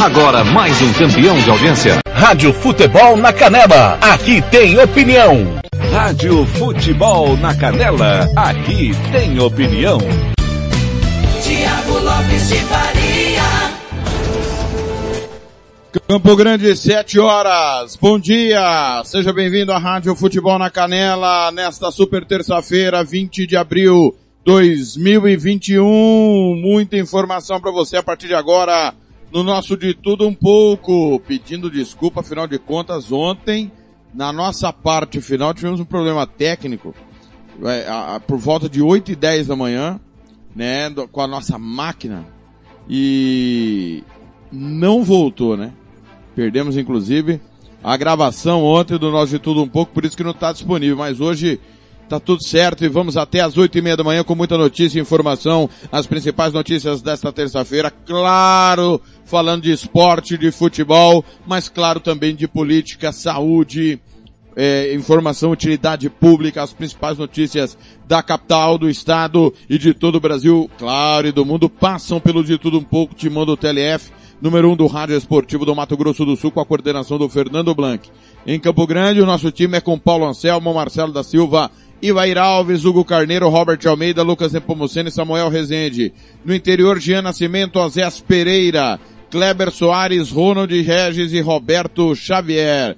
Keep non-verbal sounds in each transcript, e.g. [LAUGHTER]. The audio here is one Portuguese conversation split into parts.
Agora mais um campeão de audiência. Rádio Futebol na Canela. Aqui tem opinião. Rádio Futebol na Canela. Aqui tem opinião. Tiago Lopes de Faria. Campo Grande, 7 horas. Bom dia. Seja bem-vindo à Rádio Futebol na Canela nesta super terça-feira, 20 de abril 2021. Muita informação para você a partir de agora no nosso De Tudo Um Pouco. Pedindo desculpa, afinal de contas, ontem, na nossa parte final, tivemos um problema técnico. É, por volta de 8 e 10 da manhã, né, com a nossa máquina. E não voltou, né? Perdemos, inclusive, a gravação ontem do nosso De Tudo Um Pouco, por isso que não está disponível. Mas hoje Tá tudo certo e vamos até às oito e meia da manhã com muita notícia e informação, as principais notícias desta terça-feira, claro, falando de esporte, de futebol, mas claro também de política, saúde, é, informação, utilidade pública, as principais notícias da capital, do estado e de todo o Brasil, claro, e do mundo, passam pelo de tudo um pouco, timão do TLF, número um do Rádio Esportivo do Mato Grosso do Sul, com a coordenação do Fernando Blanc. Em Campo Grande, o nosso time é com Paulo Anselmo, Marcelo da Silva Ivair Alves, Hugo Carneiro, Robert Almeida, Lucas Nepomuceno Samuel Rezende. No interior, Jean Nascimento, Azés Pereira, Kleber Soares, Ronald Regis e Roberto Xavier.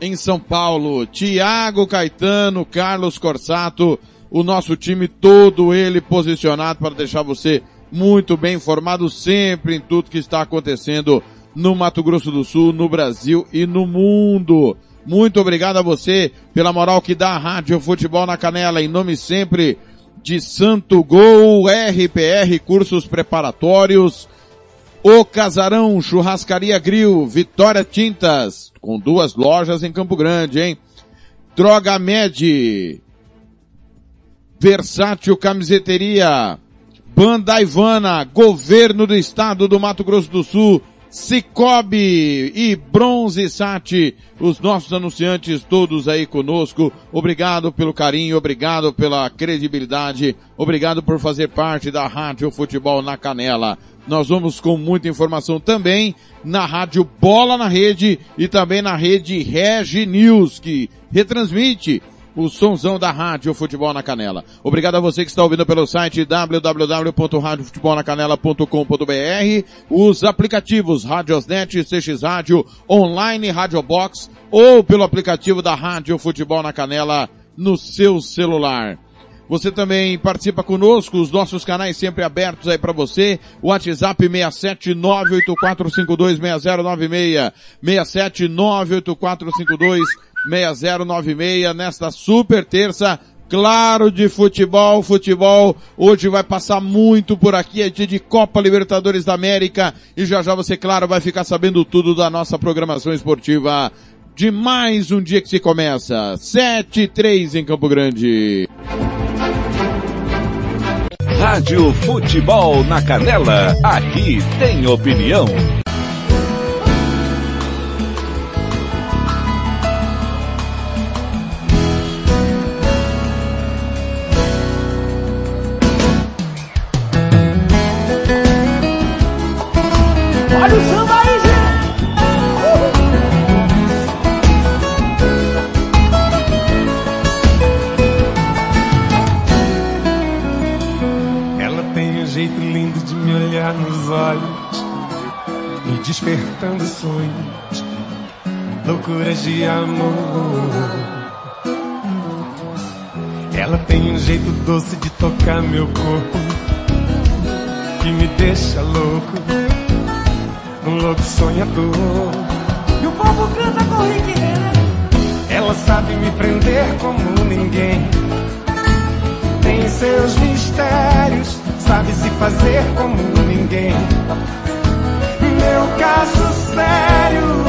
Em São Paulo, Tiago Caetano, Carlos Corsato, o nosso time todo ele posicionado para deixar você muito bem informado sempre em tudo que está acontecendo no Mato Grosso do Sul, no Brasil e no mundo. Muito obrigado a você pela moral que dá a Rádio Futebol na Canela, em nome sempre de Santo Gol, RPR Cursos Preparatórios, O Casarão, Churrascaria Grill, Vitória Tintas, com duas lojas em Campo Grande, hein? Droga Med, Versátil Camiseteria, Banda Ivana, Governo do Estado do Mato Grosso do Sul, Cicobi e Bronze Sat, os nossos anunciantes todos aí conosco. Obrigado pelo carinho, obrigado pela credibilidade, obrigado por fazer parte da Rádio Futebol na Canela. Nós vamos com muita informação também na Rádio Bola na Rede e também na rede Regi News, que retransmite o sonzão da Rádio Futebol na Canela. Obrigado a você que está ouvindo pelo site www.radiofutebolnacanela.com.br, os aplicativos Radiosnet, CX Rádio, online Rádio Box ou pelo aplicativo da Rádio Futebol na Canela no seu celular. Você também participa conosco, os nossos canais sempre abertos aí para você. WhatsApp 67984526096, 6798452 6096 nesta super terça. Claro de futebol, futebol hoje vai passar muito por aqui, é dia de Copa Libertadores da América e já já você, claro, vai ficar sabendo tudo da nossa programação esportiva de mais um dia que se começa. 7 e 3 em Campo Grande. Rádio Futebol na Canela, aqui tem opinião. Despertando sonhos, loucuras de amor. Ela tem um jeito doce de tocar meu corpo, que me deixa louco, um louco sonhador. E o povo canta com Rick. Ela sabe me prender como ninguém. Tem seus mistérios, sabe se fazer como ninguém. Meu caso sério.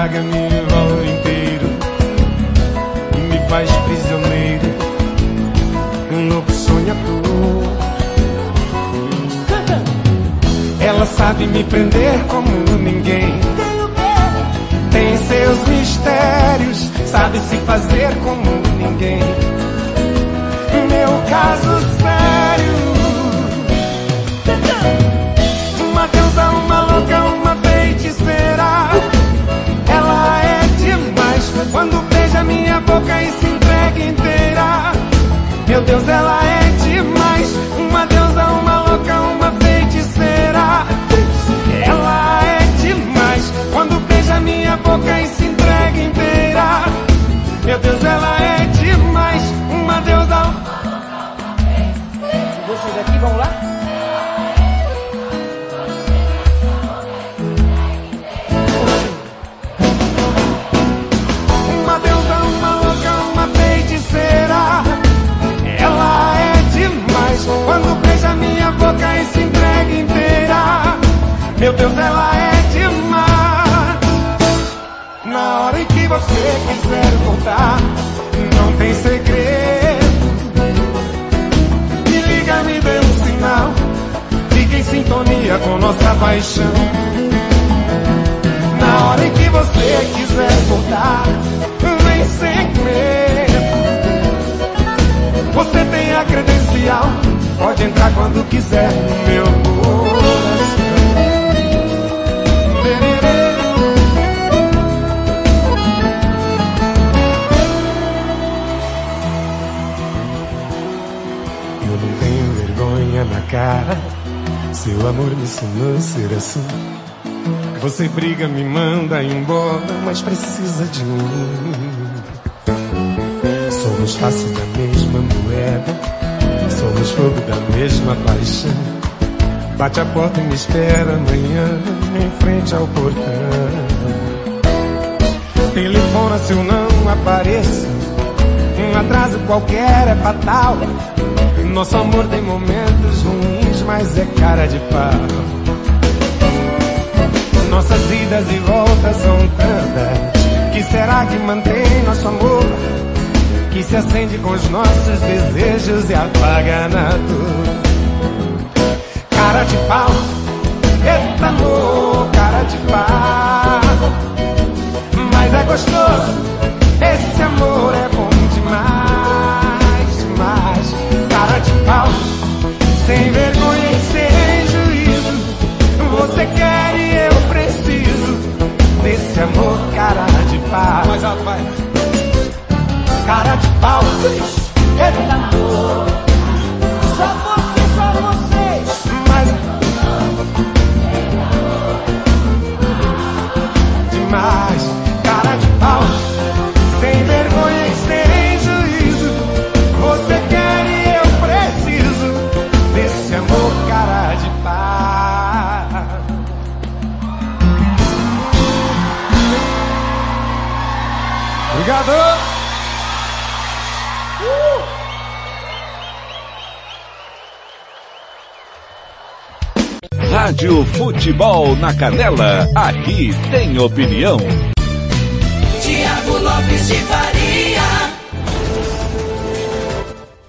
Embriaga, me envolve inteiro e me faz prisioneiro, um louco sonhador. Ela sabe me prender como ninguém. Tem seus mistérios, sabe se fazer como ninguém. Meu caso sério. Quando beija minha boca e se entrega inteira. Meu Deus, ela é demais. Uma deusa, uma louca, uma feiticeira. Ela é demais quando beija minha boca e se entrega inteira. Meu Deus, ela é demais. Uma deusa. Vocês aqui vão lá? Meu Deus, ela é demais. Na hora em que você quiser voltar, não tem segredo. Me liga, me dê um sinal. Fique em sintonia com nossa paixão. Na hora em que você quiser voltar, vem sem medo. Você tem a credencial, pode entrar quando quiser meu coração. Cara, seu amor me ensinou a ser assim. Você briga, me manda embora, mas precisa de mim. Somos face da mesma moeda, somos fogo da mesma paixão. Bate a porta e me espera amanhã, em frente ao portão. Telefona se eu não apareço, um atraso qualquer é fatal. Nosso amor tem momentos mas é cara de pau. Nossas idas e voltas são tantas. Que será que mantém nosso amor? Que se acende com os nossos desejos e apaga na dor. Cara de pau, eita amor, cara de pau. Mas é gostoso, esse amor é bom demais, demais. Cara de pau, sem vergonha e sem juízo. Você quer e eu preciso desse amor, cara de pau. Mais alto, vai. Cara de pau, eita amor. Só Rádio Futebol na Canela, aqui tem opinião. Tiago Lopes de Faria.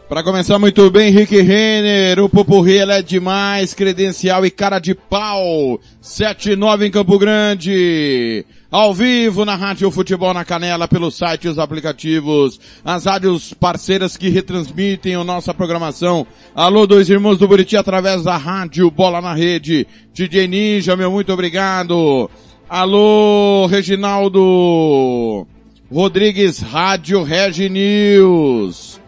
Para começar muito bem, Rick Renner, o Popurri ela é demais, credencial e cara de pau. 7-9 em Campo Grande. Ao vivo na Rádio Futebol na Canela, pelo site e os aplicativos, as rádios parceiras que retransmitem a nossa programação. Alô, dois irmãos do Buriti, através da Rádio Bola na Rede. DJ Ninja, meu muito obrigado. Alô, Reginaldo Rodrigues, Rádio Regi News.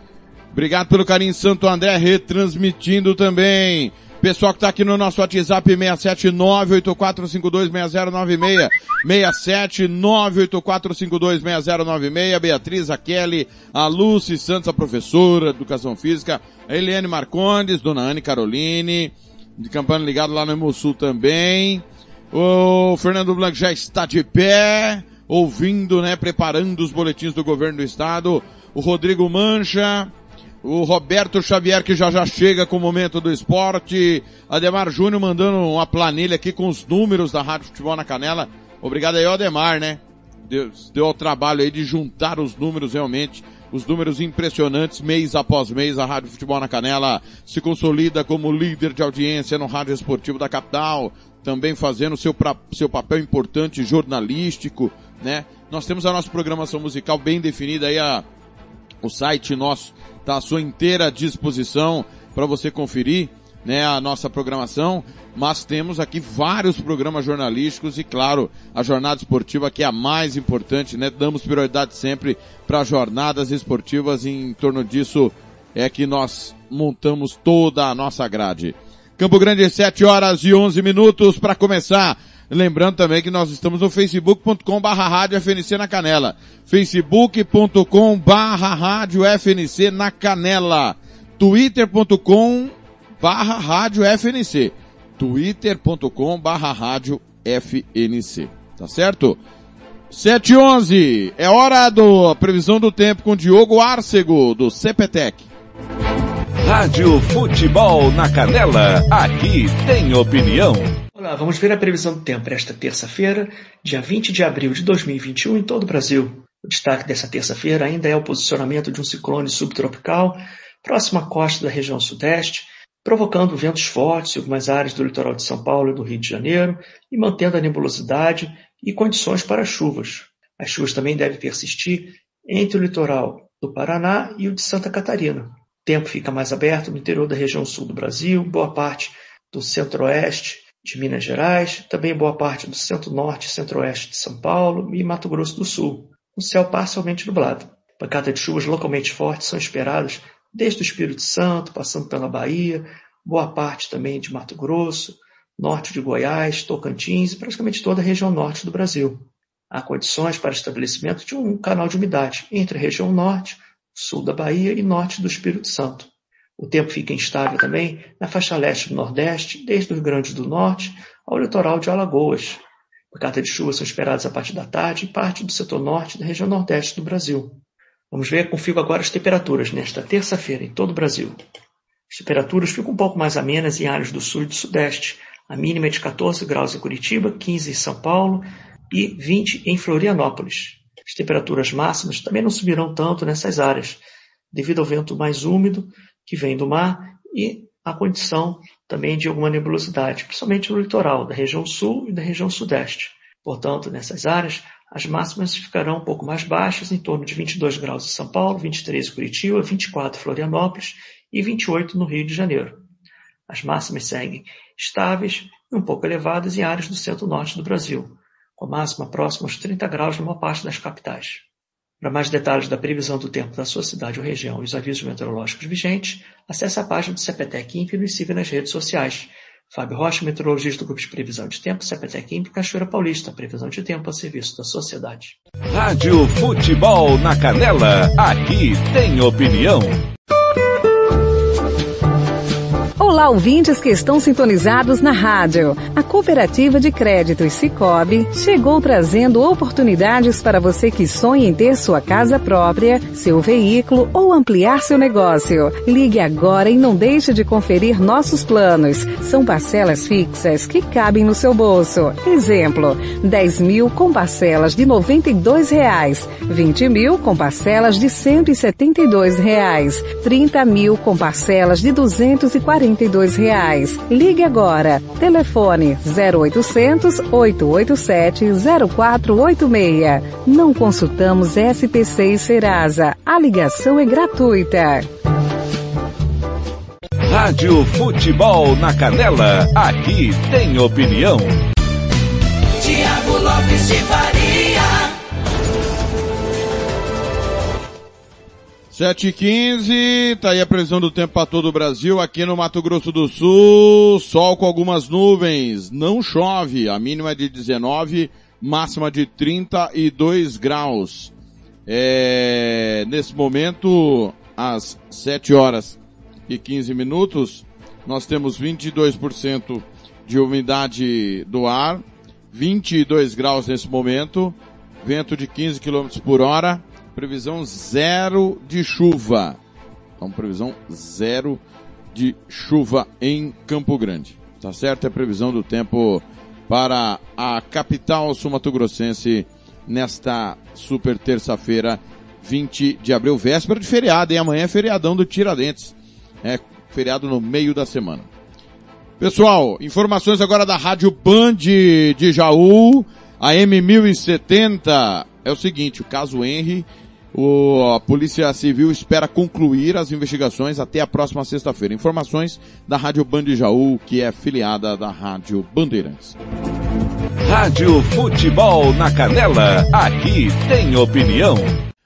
Obrigado pelo carinho Santo André retransmitindo também. Pessoal que está aqui no nosso WhatsApp 67984526096, 67984526096, Beatriz, a Kelly, a Lucy Santos, a professora Educação Física, a Eliane Marcondes, Dona Anne Caroline, de Campana ligado lá no Hemosul também. O Fernando Blanco já está de pé. ouvindo, né, preparando os boletins do governo do estado. O Rodrigo Mancha, o Roberto Xavier que já já chega com o momento do esporte, Ademar Júnior mandando uma planilha aqui com os números da Rádio Futebol na Canela. Obrigado aí, Ademar, né? Deu, deu o trabalho aí de juntar os números realmente, os números impressionantes, mês após mês, a Rádio Futebol na Canela se consolida como líder de audiência no rádio esportivo da capital, também fazendo seu, pra, seu papel importante jornalístico, né? Nós temos a nossa programação musical bem definida aí, a, o site nosso está à sua inteira disposição para você conferir, né, a nossa programação, mas temos aqui vários programas jornalísticos e claro, a jornada esportiva que é a mais importante, né? Damos prioridade sempre para jornadas esportivas e em torno disso é que nós montamos toda a nossa grade. Campo Grande, 7 horas e 11 minutos para começar. Lembrando também que nós estamos no facebook.com barra rádio FNC na Canela. facebook.com barra rádio FNC na Canela. twitter.com barra rádio FNC. twitter.com barra rádio FNC. Tá certo? 711 é hora da previsão do tempo com Diogo Arcego do CPTEC. Rádio Futebol na Canela, aqui tem opinião. Olá, vamos ver a previsão do tempo para esta terça-feira, dia 20 de abril de 2021 em todo o Brasil. O destaque dessa terça-feira ainda é o posicionamento de um ciclone subtropical próximo à costa da região sudeste, provocando ventos fortes em algumas áreas do litoral de São Paulo e do Rio de Janeiro e mantendo a nebulosidade e condições para chuvas. As chuvas também devem persistir entre o litoral do Paraná e o de Santa Catarina. O tempo fica mais aberto no interior da região sul do Brasil, boa parte do centro-oeste de Minas Gerais, também boa parte do centro-norte e centro-oeste de São Paulo e Mato Grosso do Sul, com céu parcialmente nublado. Pancadas de chuvas localmente fortes são esperadas desde o Espírito Santo, passando pela Bahia, boa parte também de Mato Grosso, norte de Goiás, Tocantins e praticamente toda a região norte do Brasil. Há condições para estabelecimento de um canal de umidade entre a região norte, sul da Bahia e norte do Espírito Santo. O tempo fica instável também na faixa leste do Nordeste, desde o Rio Grande do Norte ao litoral de Alagoas. Pancadas de chuva são esperadas a partir da tarde em parte do setor norte da região nordeste do Brasil. Vamos ver, confirmo agora as temperaturas nesta terça-feira em todo o Brasil. As temperaturas ficam um pouco mais amenas em áreas do sul e do sudeste. A mínima é de 14 graus em Curitiba, 15 em São Paulo e 20 em Florianópolis. As temperaturas máximas também não subirão tanto nessas áreas, devido ao vento mais úmido que vem do mar e a condição também de alguma nebulosidade, principalmente no litoral da região sul e da região sudeste. Portanto, nessas áreas, as máximas ficarão um pouco mais baixas, em torno de 22 graus em São Paulo, 23 em Curitiba, 24 em Florianópolis e 28 no Rio de Janeiro. As máximas seguem estáveis e um pouco elevadas em áreas do centro-norte do Brasil, com a máxima próxima aos 30 graus numa parte das capitais. Para mais detalhes da previsão do tempo da sua cidade ou região e os avisos meteorológicos vigentes, acesse a página do CPTEC Imp e nos siga nas redes sociais. Fábio Rocha, meteorologista do Grupo de Previsão de Tempo, CPTEC Imp, Cachoeira Paulista, previsão de tempo a serviço da sociedade. Rádio Futebol na Canela, aqui tem opinião. Olá, ouvintes que estão sintonizados na rádio. A Cooperativa de Créditos Cicobi chegou trazendo oportunidades para você que sonha em ter sua casa própria, seu veículo ou ampliar seu negócio. Ligue agora e não deixe de conferir nossos planos. São parcelas fixas que cabem no seu bolso. Exemplo, 10 mil com parcelas de 92 reais, 20 mil com parcelas de 172 reais, 30 mil com parcelas de R$ 240 reais. Ligue agora. Telefone 0800 887 0486. Não consultamos SPC e Serasa. A ligação é gratuita. Rádio Futebol na Canela, aqui tem opinião. Tiago Lopes de Faria. 7 e 15 tá aí a previsão do tempo para todo o Brasil, aqui no Mato Grosso do Sul, sol com algumas nuvens, não chove, a mínima é de 19, máxima de 32 graus. É, nesse momento, às 7 horas e 15 minutos, nós temos 22% de umidade do ar, 22 graus nesse momento, vento de 15 km por hora, previsão zero de chuva. Então, previsão zero de chuva em Campo Grande. Tá certo? É previsão do tempo para a capital sumatogrossense nesta super terça-feira, 20 de abril, véspera de feriado, e amanhã é feriadão do Tiradentes. É feriado no meio da semana. Pessoal, informações agora da Rádio Band de Jaú, a M1070. É o seguinte, o caso Henry, o, a Polícia Civil espera concluir as investigações até a próxima sexta-feira. Informações da Rádio Band Jaú, que é filiada da Rádio Bandeirantes. Rádio Futebol na Canela, aqui tem opinião.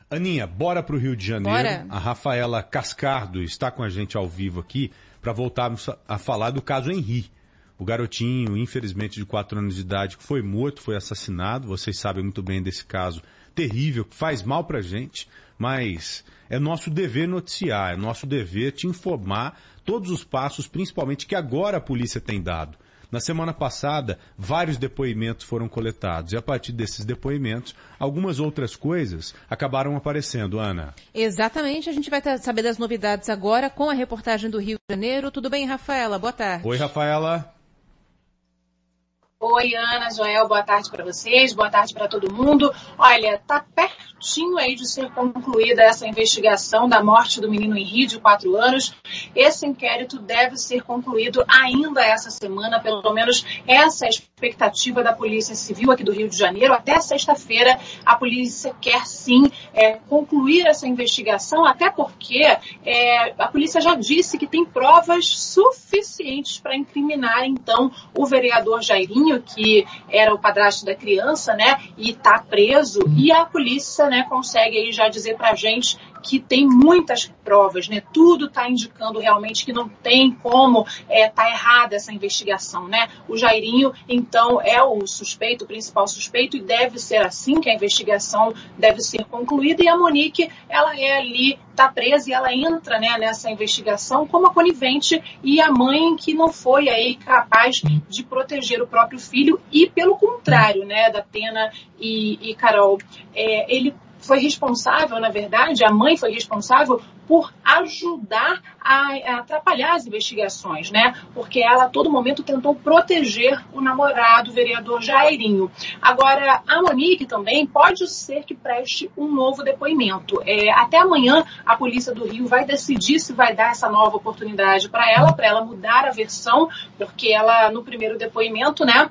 Aninha, bora pro Rio de Janeiro. Bora. A Rafaela Cascardo está com a gente ao vivo aqui para voltarmos a falar do caso Henri. O garotinho, infelizmente de 4 anos de idade, que foi morto, foi assassinado. Vocês sabem muito bem desse caso terrível, que faz mal pra gente, mas é nosso dever noticiar, é nosso dever te informar todos os passos, principalmente que agora a polícia tem dado. Na semana passada, vários depoimentos foram coletados e a partir desses depoimentos, algumas outras coisas acabaram aparecendo, Ana. Exatamente, a gente vai saber das novidades agora com a reportagem do Rio de Janeiro. Tudo bem, Rafaela? Boa tarde. Oi, Rafaela. Oi, Ana, Joel, boa tarde para vocês, boa tarde para todo mundo. Olha, tá pertinho aí de ser concluída essa investigação da morte do menino Henri, de 4 anos. Esse inquérito deve ser concluído ainda essa semana, pelo menos essa é a expectativa da Polícia Civil aqui do Rio de Janeiro. Até sexta-feira, a polícia quer sim é, concluir essa investigação, até porque é, a polícia já disse que tem provas suficientes para incriminar, então, o vereador Jairinho, que era o padrasto da criança, né, e está preso, e a polícia, né, consegue aí já dizer para a gente que tem muitas provas, né? Tudo está indicando realmente que não tem como é, tá errada essa investigação, né? O Jairinho, então, é o suspeito, o principal suspeito, e deve ser assim que a investigação deve ser concluída. E a Monique, ela é ali, está presa e ela entra, né, nessa investigação como a conivente e a mãe que não foi aí capaz de proteger o próprio filho e pelo contrário, né, da Tena e, e Carol, é, ele foi responsável, na verdade, a mãe foi responsável por ajudar a, atrapalhar as investigações, né? Porque ela a todo momento tentou proteger o namorado, o vereador Jairinho. Agora, a Monique também pode ser que preste um novo depoimento. É, até amanhã, a Polícia do Rio vai decidir se vai dar essa nova oportunidade para ela, para ela mudar a versão, porque ela, no primeiro depoimento, né?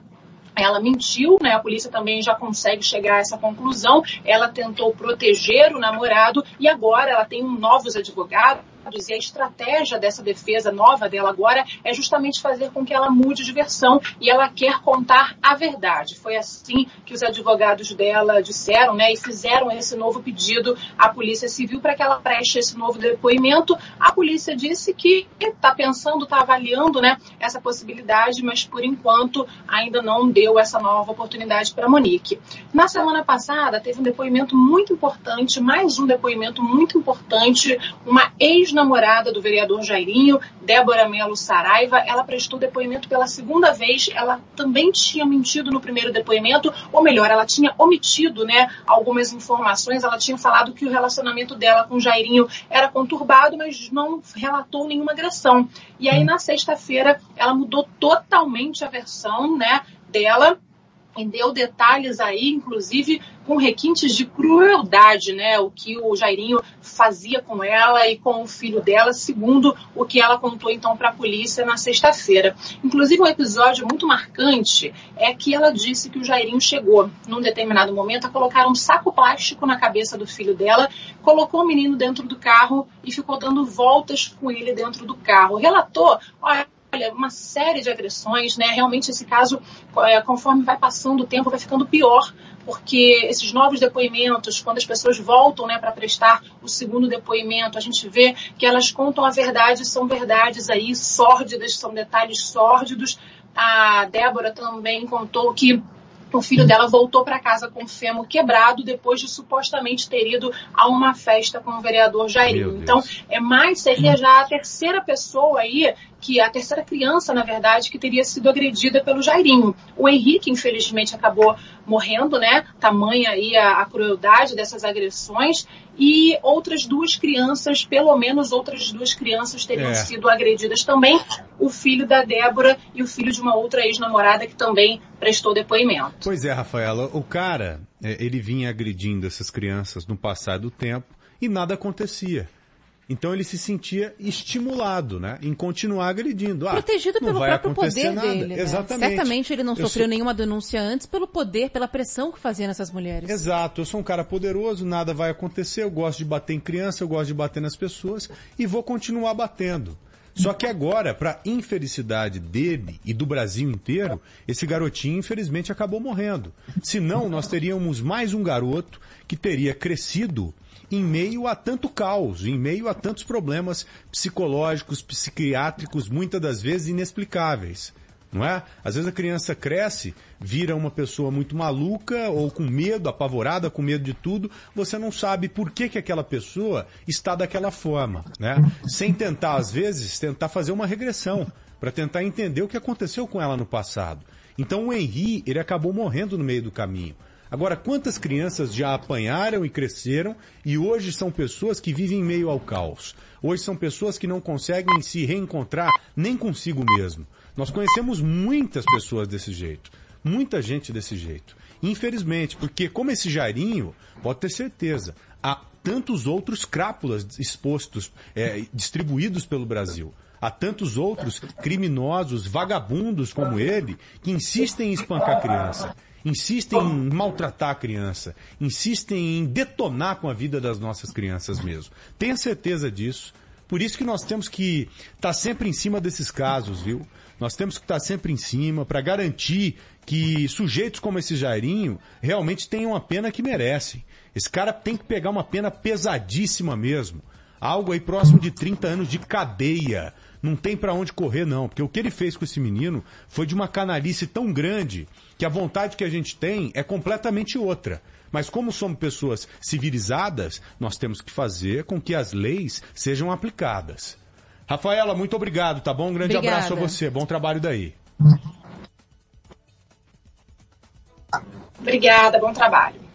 Ela mentiu, né? A polícia também já consegue chegar a essa conclusão. Ela tentou proteger o namorado e agora ela tem um novos advogados e a estratégia dessa defesa nova dela agora é justamente fazer com que ela mude de versão e ela quer contar a verdade. Foi assim que os advogados dela disseram, né, e fizeram esse novo pedido à Polícia Civil para que ela preste esse novo depoimento. A polícia disse que está pensando, está avaliando, né, essa possibilidade, mas por enquanto ainda não deu essa nova oportunidade para Monique. Na semana passada teve um depoimento muito importante, mais um depoimento muito importante, uma ex namorada do vereador Jairinho, Débora Melo Saraiva, ela prestou depoimento pela segunda vez. Ela também tinha mentido no primeiro depoimento, ou melhor, ela tinha omitido né, algumas informações. Ela tinha falado que o relacionamento dela com Jairinho era conturbado, mas não relatou nenhuma agressão. E aí, na sexta-feira, ela mudou totalmente a versão né, dela e deu detalhes aí, inclusive com requintes de crueldade, né? O que o Jairinho fazia com ela e com o filho dela, segundo o que ela contou então para a polícia na sexta-feira. Inclusive um episódio muito marcante é que ela disse que o Jairinho chegou num determinado momento a colocar um saco plástico na cabeça do filho dela, colocou o menino dentro do carro e ficou dando voltas com ele dentro do carro. Relatou, olha, olha, uma série de agressões, né? Realmente esse caso, é, conforme vai passando o tempo, vai ficando pior, porque esses novos depoimentos, quando as pessoas voltam, né, para prestar o segundo depoimento, a gente vê que elas contam a verdade, são verdades aí sórdidas, são detalhes sórdidos. A Débora também contou que o filho dela voltou para casa com o fêmur quebrado depois de supostamente ter ido a uma festa com o vereador Jairinho. Então, é mais, seria já a terceira pessoa aí que a terceira criança, na verdade, que teria sido agredida pelo Jairinho. O Henrique, infelizmente, acabou morrendo, né? Tamanha aí a, a crueldade dessas agressões. E outras duas crianças, pelo menos outras duas crianças teriam É. sido agredidas também. O filho da Débora e o filho de uma outra ex-namorada que também prestou depoimento. Pois é, Rafaela, o cara, é, ele vinha agredindo essas crianças no passar do tempo e nada acontecia. Então ele se sentia estimulado, né, em continuar agredindo. Ah, Protegido pelo próprio poder nada. dele. né? Exatamente. Certamente ele não Eu sofreu sou- nenhuma denúncia antes pelo poder, pela pressão que fazia nessas mulheres. Exato, eu sou um cara poderoso, nada vai acontecer, eu gosto de bater em criança, eu gosto de bater nas pessoas e vou continuar batendo. Só que agora, para infelicidade dele e do Brasil inteiro, esse garotinho infelizmente acabou morrendo. Senão, nós teríamos mais um garoto que teria crescido em meio a tanto caos, em meio a tantos problemas psicológicos, psiquiátricos, muitas das vezes inexplicáveis. Não é? Às vezes a criança cresce, vira uma pessoa muito maluca ou com medo, apavorada, com medo de tudo. Você não sabe por que, que aquela pessoa está daquela forma, né? Sem tentar, às vezes, tentar fazer uma regressão para tentar entender o que aconteceu com ela no passado. Então o Henri, ele acabou morrendo no meio do caminho. Agora, quantas crianças já apanharam e cresceram e hoje são pessoas que vivem em meio ao caos? Hoje são pessoas que não conseguem se reencontrar nem consigo mesmo. Nós conhecemos muitas pessoas desse jeito. Muita gente desse jeito. Infelizmente, porque como esse Jairinho, pode ter certeza, há tantos outros crápulas expostos, é, distribuídos pelo Brasil. Há tantos outros criminosos, vagabundos como ele, que insistem em espancar criança, insistem em maltratar a criança, insistem em detonar com a vida das nossas crianças mesmo. Tenha certeza disso. Por isso que nós temos que estar sempre em cima desses casos, viu? Nós temos que estar sempre em cima para garantir que sujeitos como esse Jairinho realmente tenham a pena que merecem. Esse cara tem que pegar uma pena pesadíssima mesmo. Algo aí próximo de 30 anos de cadeia. Não tem para onde correr não, porque o que ele fez com esse menino foi de uma canalice tão grande que a vontade que a gente tem é completamente outra. Mas como somos pessoas civilizadas, nós temos que fazer com que as leis sejam aplicadas. Rafaela, muito obrigado, tá bom? Um grande Obrigada. abraço a você. Bom trabalho daí. Obrigada, bom trabalho.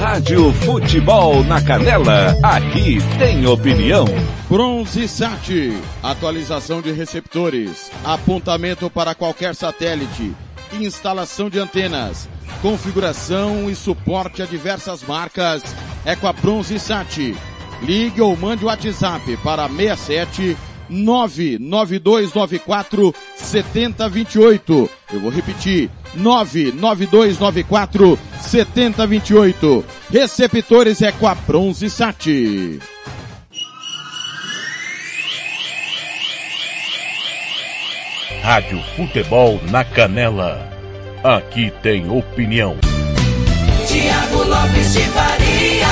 Rádio Futebol na Canela, aqui tem opinião. Bronze Sat, atualização de receptores, apontamento para qualquer satélite, instalação de antenas, configuração e suporte a diversas marcas é com a Bronze Sat. Ligue ou mande o WhatsApp para 67 99294 7028. Eu vou repetir. 99294 7028. Receptores é com a Bronze Sat. Rádio Futebol na Canela. Aqui tem opinião. Tiago Lopes de Faria.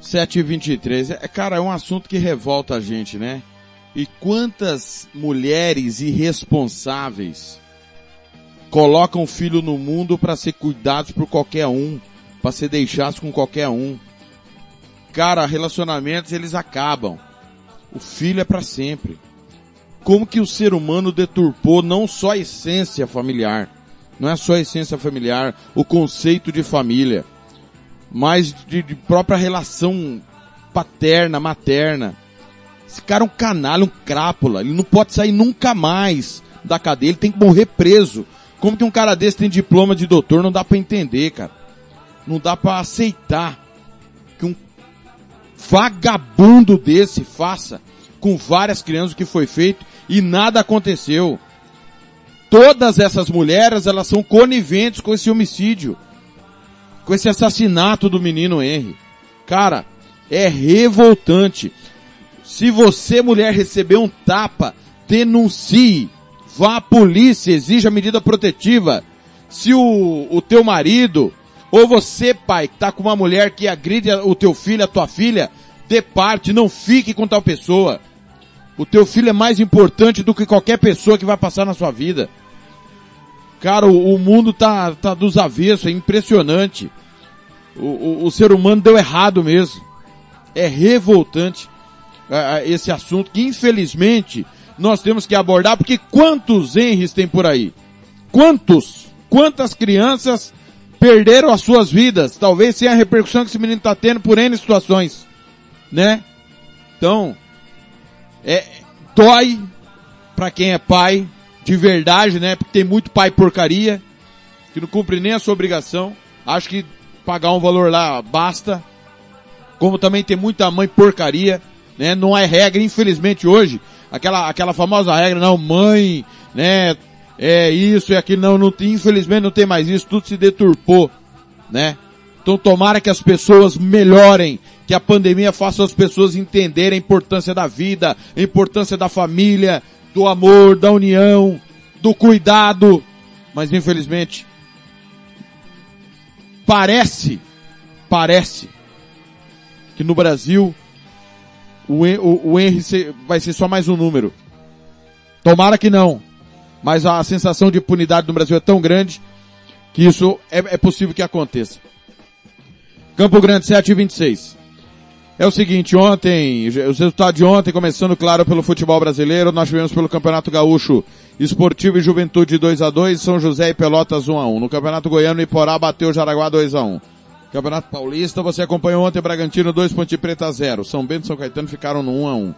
723. É, cara, é um assunto que revolta a gente, né? E quantas mulheres irresponsáveis colocam filho no mundo para ser cuidados por qualquer um, para ser deixados com qualquer um. Cara, relacionamentos eles acabam. O filho é para sempre. Como que o ser humano deturpou não só a essência familiar, não é só a essência familiar, o conceito de família, mas de, de própria relação paterna, materna. Esse cara é um canalha, um crápula. Ele não pode sair nunca mais da cadeia. Ele tem que morrer preso. Como que um cara desse tem diploma de doutor? Não dá pra entender, cara. Não dá pra aceitar que um vagabundo desse faça com várias crianças o que foi feito e nada aconteceu. Todas essas mulheres, elas são coniventes com esse homicídio. Com esse assassinato do menino Henry. Cara, é revoltante. Se você, mulher, receber um tapa, denuncie. Vá à polícia, exija medida protetiva. Se o, o teu marido, ou você, pai, que tá com uma mulher que agride o teu filho, a tua filha, dê parte, não fique com tal pessoa. O teu filho é mais importante do que qualquer pessoa que vai passar na sua vida. Cara, o, o mundo tá, tá dos avessos, é impressionante. O, o, o ser humano deu errado mesmo. É revoltante esse assunto que infelizmente nós temos que abordar, porque quantos Henrys tem por aí? Quantos? Quantas crianças perderam as suas vidas? Talvez sem a repercussão que esse menino está tendo por N situações. Né? Então, é, dói para quem é pai, de verdade, né? Porque tem muito pai porcaria, que não cumpre nem a sua obrigação. Acho que pagar um valor lá basta. Como também tem muita mãe porcaria, né? Não é regra, infelizmente hoje, aquela, aquela famosa regra, não, mãe, né? É isso e aquilo, não, não tem, infelizmente não tem mais isso, tudo se deturpou, né? Então tomara que as pessoas melhorem, que a pandemia faça as pessoas entenderem a importância da vida, a importância da família, do amor, da união, do cuidado. Mas infelizmente, parece, parece que no Brasil o, o, o Henry vai ser só mais um número. Tomara que não. Mas a sensação de impunidade no Brasil é tão grande que isso é, é possível que aconteça. Campo Grande 7 e 26. É o seguinte, ontem, os resultados de ontem, começando claro pelo futebol brasileiro, nós tivemos pelo Campeonato Gaúcho Esportivo e Juventude 2 a 2 São José e Pelotas 1 a 1 No Campeonato Goiano, Iporá bateu Jaraguá 2 a 1 Campeonato Paulista, você acompanhou ontem Bragantino 2, Ponte Preta 0. São Bento e São Caetano ficaram no 1 a 1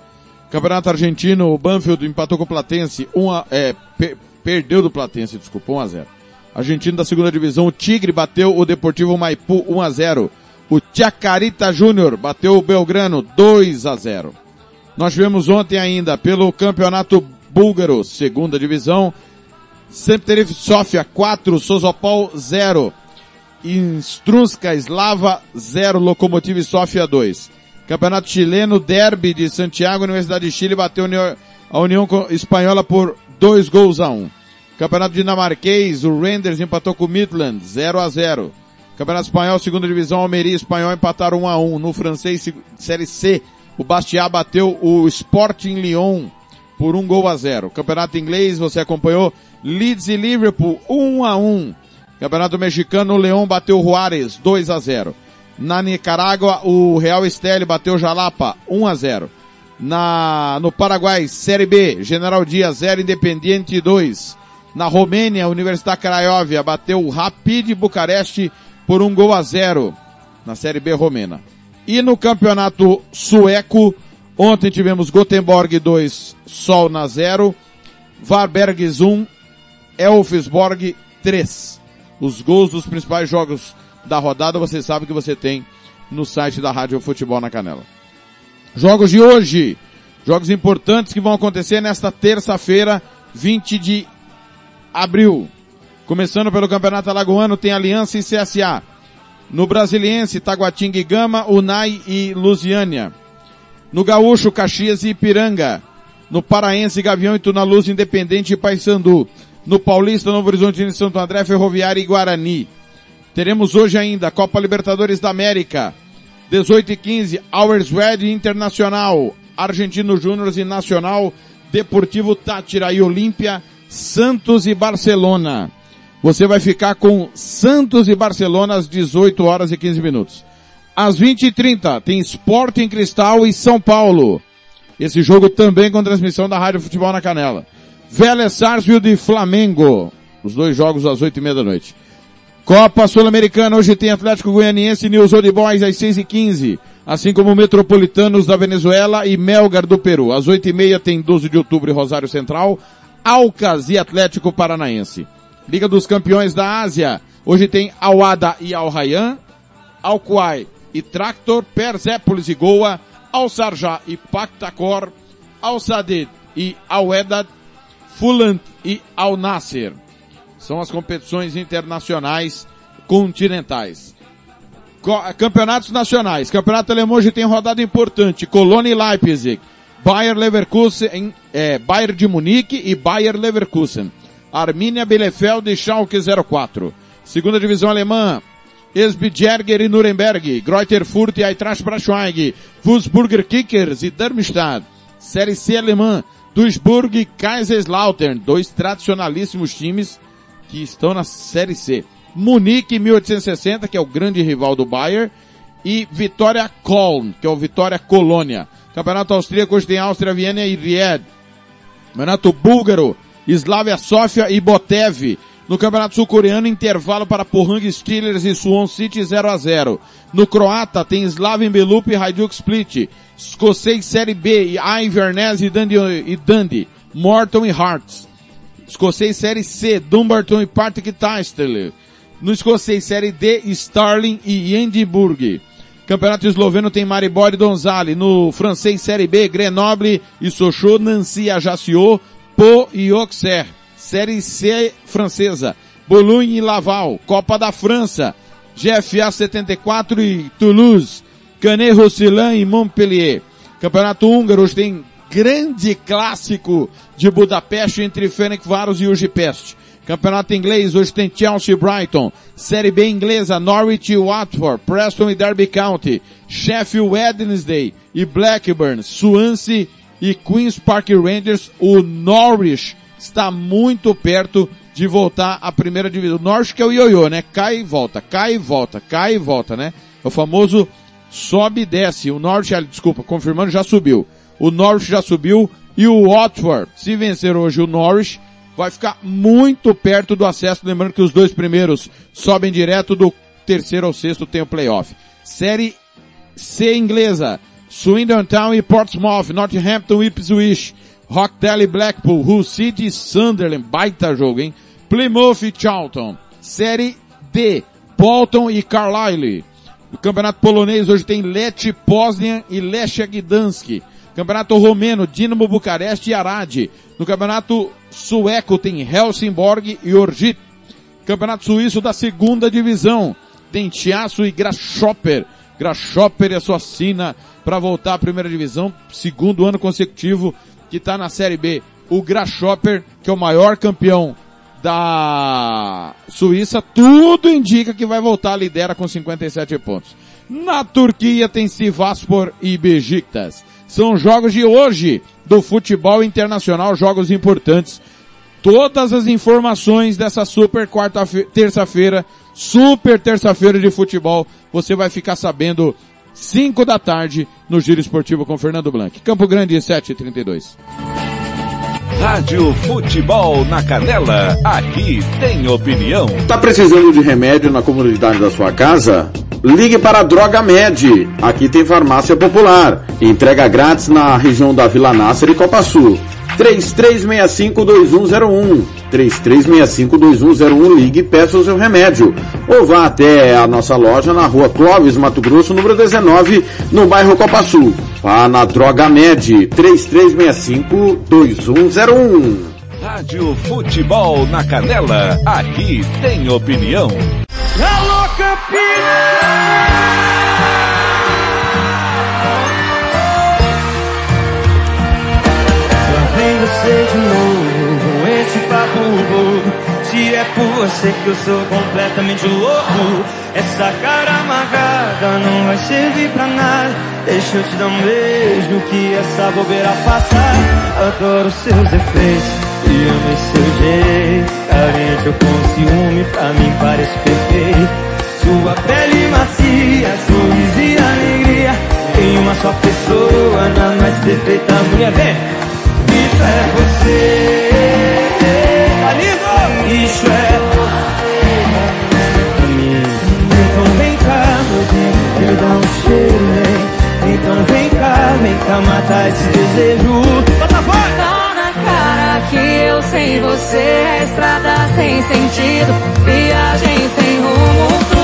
Campeonato Argentino, o Banfield empatou com o Platense, 1 a, é, per, perdeu do Platense, desculpa, 1 a 0 Argentino da segunda divisão, o Tigre bateu o Deportivo Maipu 1 a 0 o Chacarita Júnior bateu o Belgrano 2 a 0. Nós tivemos ontem ainda pelo Campeonato Búlgaro, segunda divisão, Semterif Sofia 4, Sozopol 0, Instrunska Slava 0, Lokomotiv Sofia 2. Campeonato Chileno, Derby de Santiago, Universidade de Chile bateu a União Espanhola por 2 gols a 1. Campeonato Dinamarquês, o Renders empatou com o Midland 0 a 0. Campeonato Espanhol, segunda divisão, Almeria e Espanhol empataram 1 a 1 No francês, Série C, o Bastia bateu o Sporting Lyon por um gol a zero. Campeonato inglês, você acompanhou Leeds e Liverpool 1 a 1. Campeonato mexicano, o Leão bateu Juárez 2 a 0. Na Nicarágua, o Real Esteli bateu Jalapa 1 a 0. Na, no Paraguai, Série B, General Dias 0, Independiente 2. Na Romênia, Universidade Craiovia bateu Rapid Bucareste por um gol a zero na Série B romena. E no campeonato sueco, ontem tivemos Gothenburg 2, Sol na 0, Varbergs 1, Elfsborg 3. Os gols dos principais jogos da rodada você sabe que você tem no site da Rádio Futebol na Canela. Jogos de hoje. Jogos importantes que vão acontecer nesta terça-feira, 20 de abril. Começando pelo Campeonato Alagoano, tem Aliança e CSA. No Brasiliense, Taguatinga e Gama, Unai e Lusiânia. No Gaúcho, Caxias e Ipiranga. No Paraense, Gavião e Tunaluz, Independente e Paysandu. No Paulista, Novo Horizonte e Santo André, Ferroviária e Guarani. Teremos hoje ainda Copa Libertadores da América. 18 e 15, Hours Red Internacional. Argentino Júnior e Nacional. Deportivo Tátira e Olímpia. Santos e Barcelona você vai ficar com Santos e Barcelona às 18 horas e 15 minutos. Às 20h30 tem Sporting Cristal e São Paulo. Esse jogo também com transmissão da Rádio Futebol na Canela. Vélez Sarsfield e Flamengo. Os dois jogos às 8h30 da noite. Copa Sul-Americana, hoje tem Atlético Goianiense e News Old Boys às 6h15. Assim como Metropolitanos da Venezuela e Melgar do Peru. Às 8h30 tem 12 de outubro e Rosário Central. Alcas e Atlético Paranaense. Liga dos Campeões da Ásia. Hoje tem Awada e Al Rayyan, Al Kuai e Tractor, Persépolis e Goa, Al Sarjah e Pactacor, Al Sadid e Al Edad, Fulant e Al Nasser. São as competições internacionais continentais. Campeonatos nacionais. Campeonato alemão hoje tem rodada importante. Colônia e Leipzig. Bayer Leverkusen, é, Bayern de Munique e Bayer Leverkusen. Arminia Bielefeld e Schalke 04. Segunda divisão alemã, Esbjerger e Nuremberg, Greuther Furt e Eintracht Braunschweig, Wolfsburger Kickers e Darmstadt. Série C alemã, Duisburg e Kaiserslautern, dois tradicionalíssimos times que estão na Série C. Munique 1860, que é o grande rival do Bayern, e Vitória Köln, que é o Vitória Colônia. Campeonato Austríaco hoje tem Áustria, Viena e Ried. Campeonato Búlgaro, Slavia Sofia e Botev. No Campeonato Sul-Coreano, intervalo para Pohang Steelers e Suwon City 0 a 0 No Croata, tem Slavin Belup e Hajduk Split. Escocês Série B, Inverness e Dundee, e. Morton e Hearts. Escocês Série C, Dumbarton e Partick Thistle. No escocês Série D, Starling e Edinburgh. Campeonato esloveno tem Maribor e Donzali. No francês Série B, Grenoble e Sochaux, Nancy, Ajaccio, Po e Auxerre. Série C francesa, Boulogne e Laval. Copa da França, GFA 74 e Toulouse. Canet Roussillon e Montpellier. Campeonato húngaro, hoje tem grande clássico de Budapeste entre Ferencváros e Ujipest. Campeonato inglês, hoje tem Chelsea e Brighton. Série B inglesa, Norwich e Watford. Preston e Derby County. Sheffield Wednesday e Blackburn. Swansea e Queen's Park Rangers. O Norwich está muito perto de voltar à primeira divisão. O Norwich que é o ioiô, né? Cai e volta, cai e volta, cai e volta, né? É o famoso sobe e desce. O Norwich, ah, desculpa, confirmando, já subiu. O Norwich já subiu e o Watford, se vencer hoje o Norwich, vai ficar muito perto do acesso, lembrando que os dois primeiros sobem direto do terceiro ao sexto tem o playoff. Série C inglesa, Swindon Town e Portsmouth, Northampton e Ipswich, Rockdale Blackpool, Hull City Sunderland, baita jogo, hein? Plymouth e Charlton. Série D, Bolton e Carlisle. O campeonato polonês hoje tem Lech Poznan e Lech Gdansk. Campeonato romeno, Dinamo Bucareste e Arad. No campeonato sueco tem Helsingborg e Orgit. Campeonato suíço da segunda divisão tem Chiasso e Grasshopper. Grasshopper é sua sina para voltar à primeira divisão, segundo ano consecutivo que está na Série B. O Grasshopper, que é o maior campeão da Suíça, tudo indica que vai voltar, lidera com 57 pontos. Na Turquia tem Sivaspor e Besiktas. São jogos de hoje do futebol internacional, jogos importantes. Todas as informações dessa super quarta terça-feira, super terça-feira de futebol, você vai ficar sabendo 5 da tarde no Giro Esportivo com Fernando Blanc. Campo Grande 732. Rádio Futebol na Canela, aqui tem opinião. Tá precisando de remédio na comunidade da sua casa? Ligue para a Droga Med. Aqui tem farmácia popular. Entrega grátis na região da Vila Nácer e Copa Sul. 3365-2101. 3365-2101. Ligue e peça o seu remédio. Ou vá até a nossa loja na rua Clóvis, Mato Grosso, número 19, no bairro Copa Sul. Vá na Droga Med. 3365-2101. Rádio Futebol na Canela, aqui tem opinião. Alô, Lá vem você de novo com esse papo bobo. É por você que eu sou completamente louco, essa cara amargada não vai servir pra nada. Deixa eu te dar um beijo que essa bobeira passar. Adoro seus efeitos e amo seu jeito. Carente eu com ciúme, pra mim parece perfeito. Sua pele macia, sorriso e alegria Em uma só pessoa, na mais perfeita mulher Vem! Isso é você Tá lindo? Isso é Então vem cá, meu bem, me dá um cheiro, vem Então vem cá, vem cá matar esse desejo. Bota fora! Tá na cara que eu sem você é estrada sem sentido. Viagem sem rumo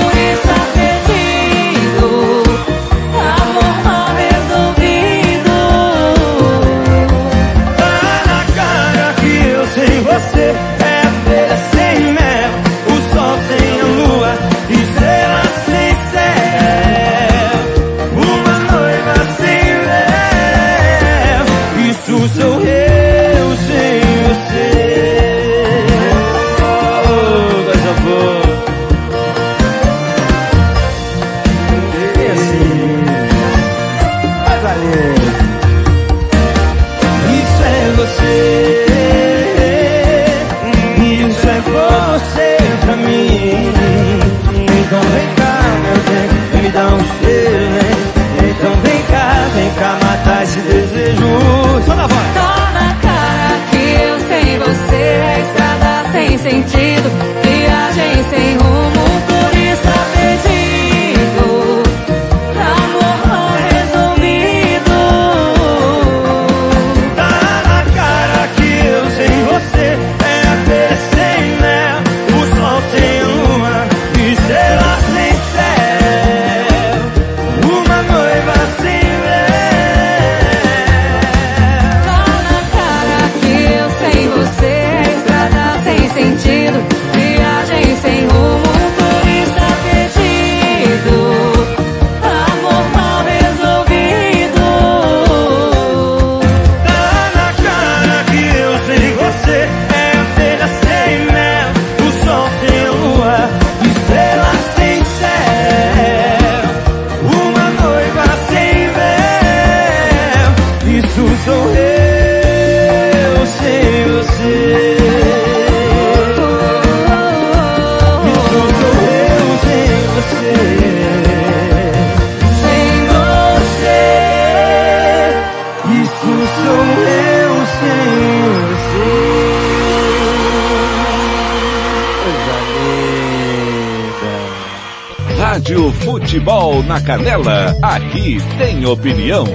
Futebol na Canela, aqui tem opinião.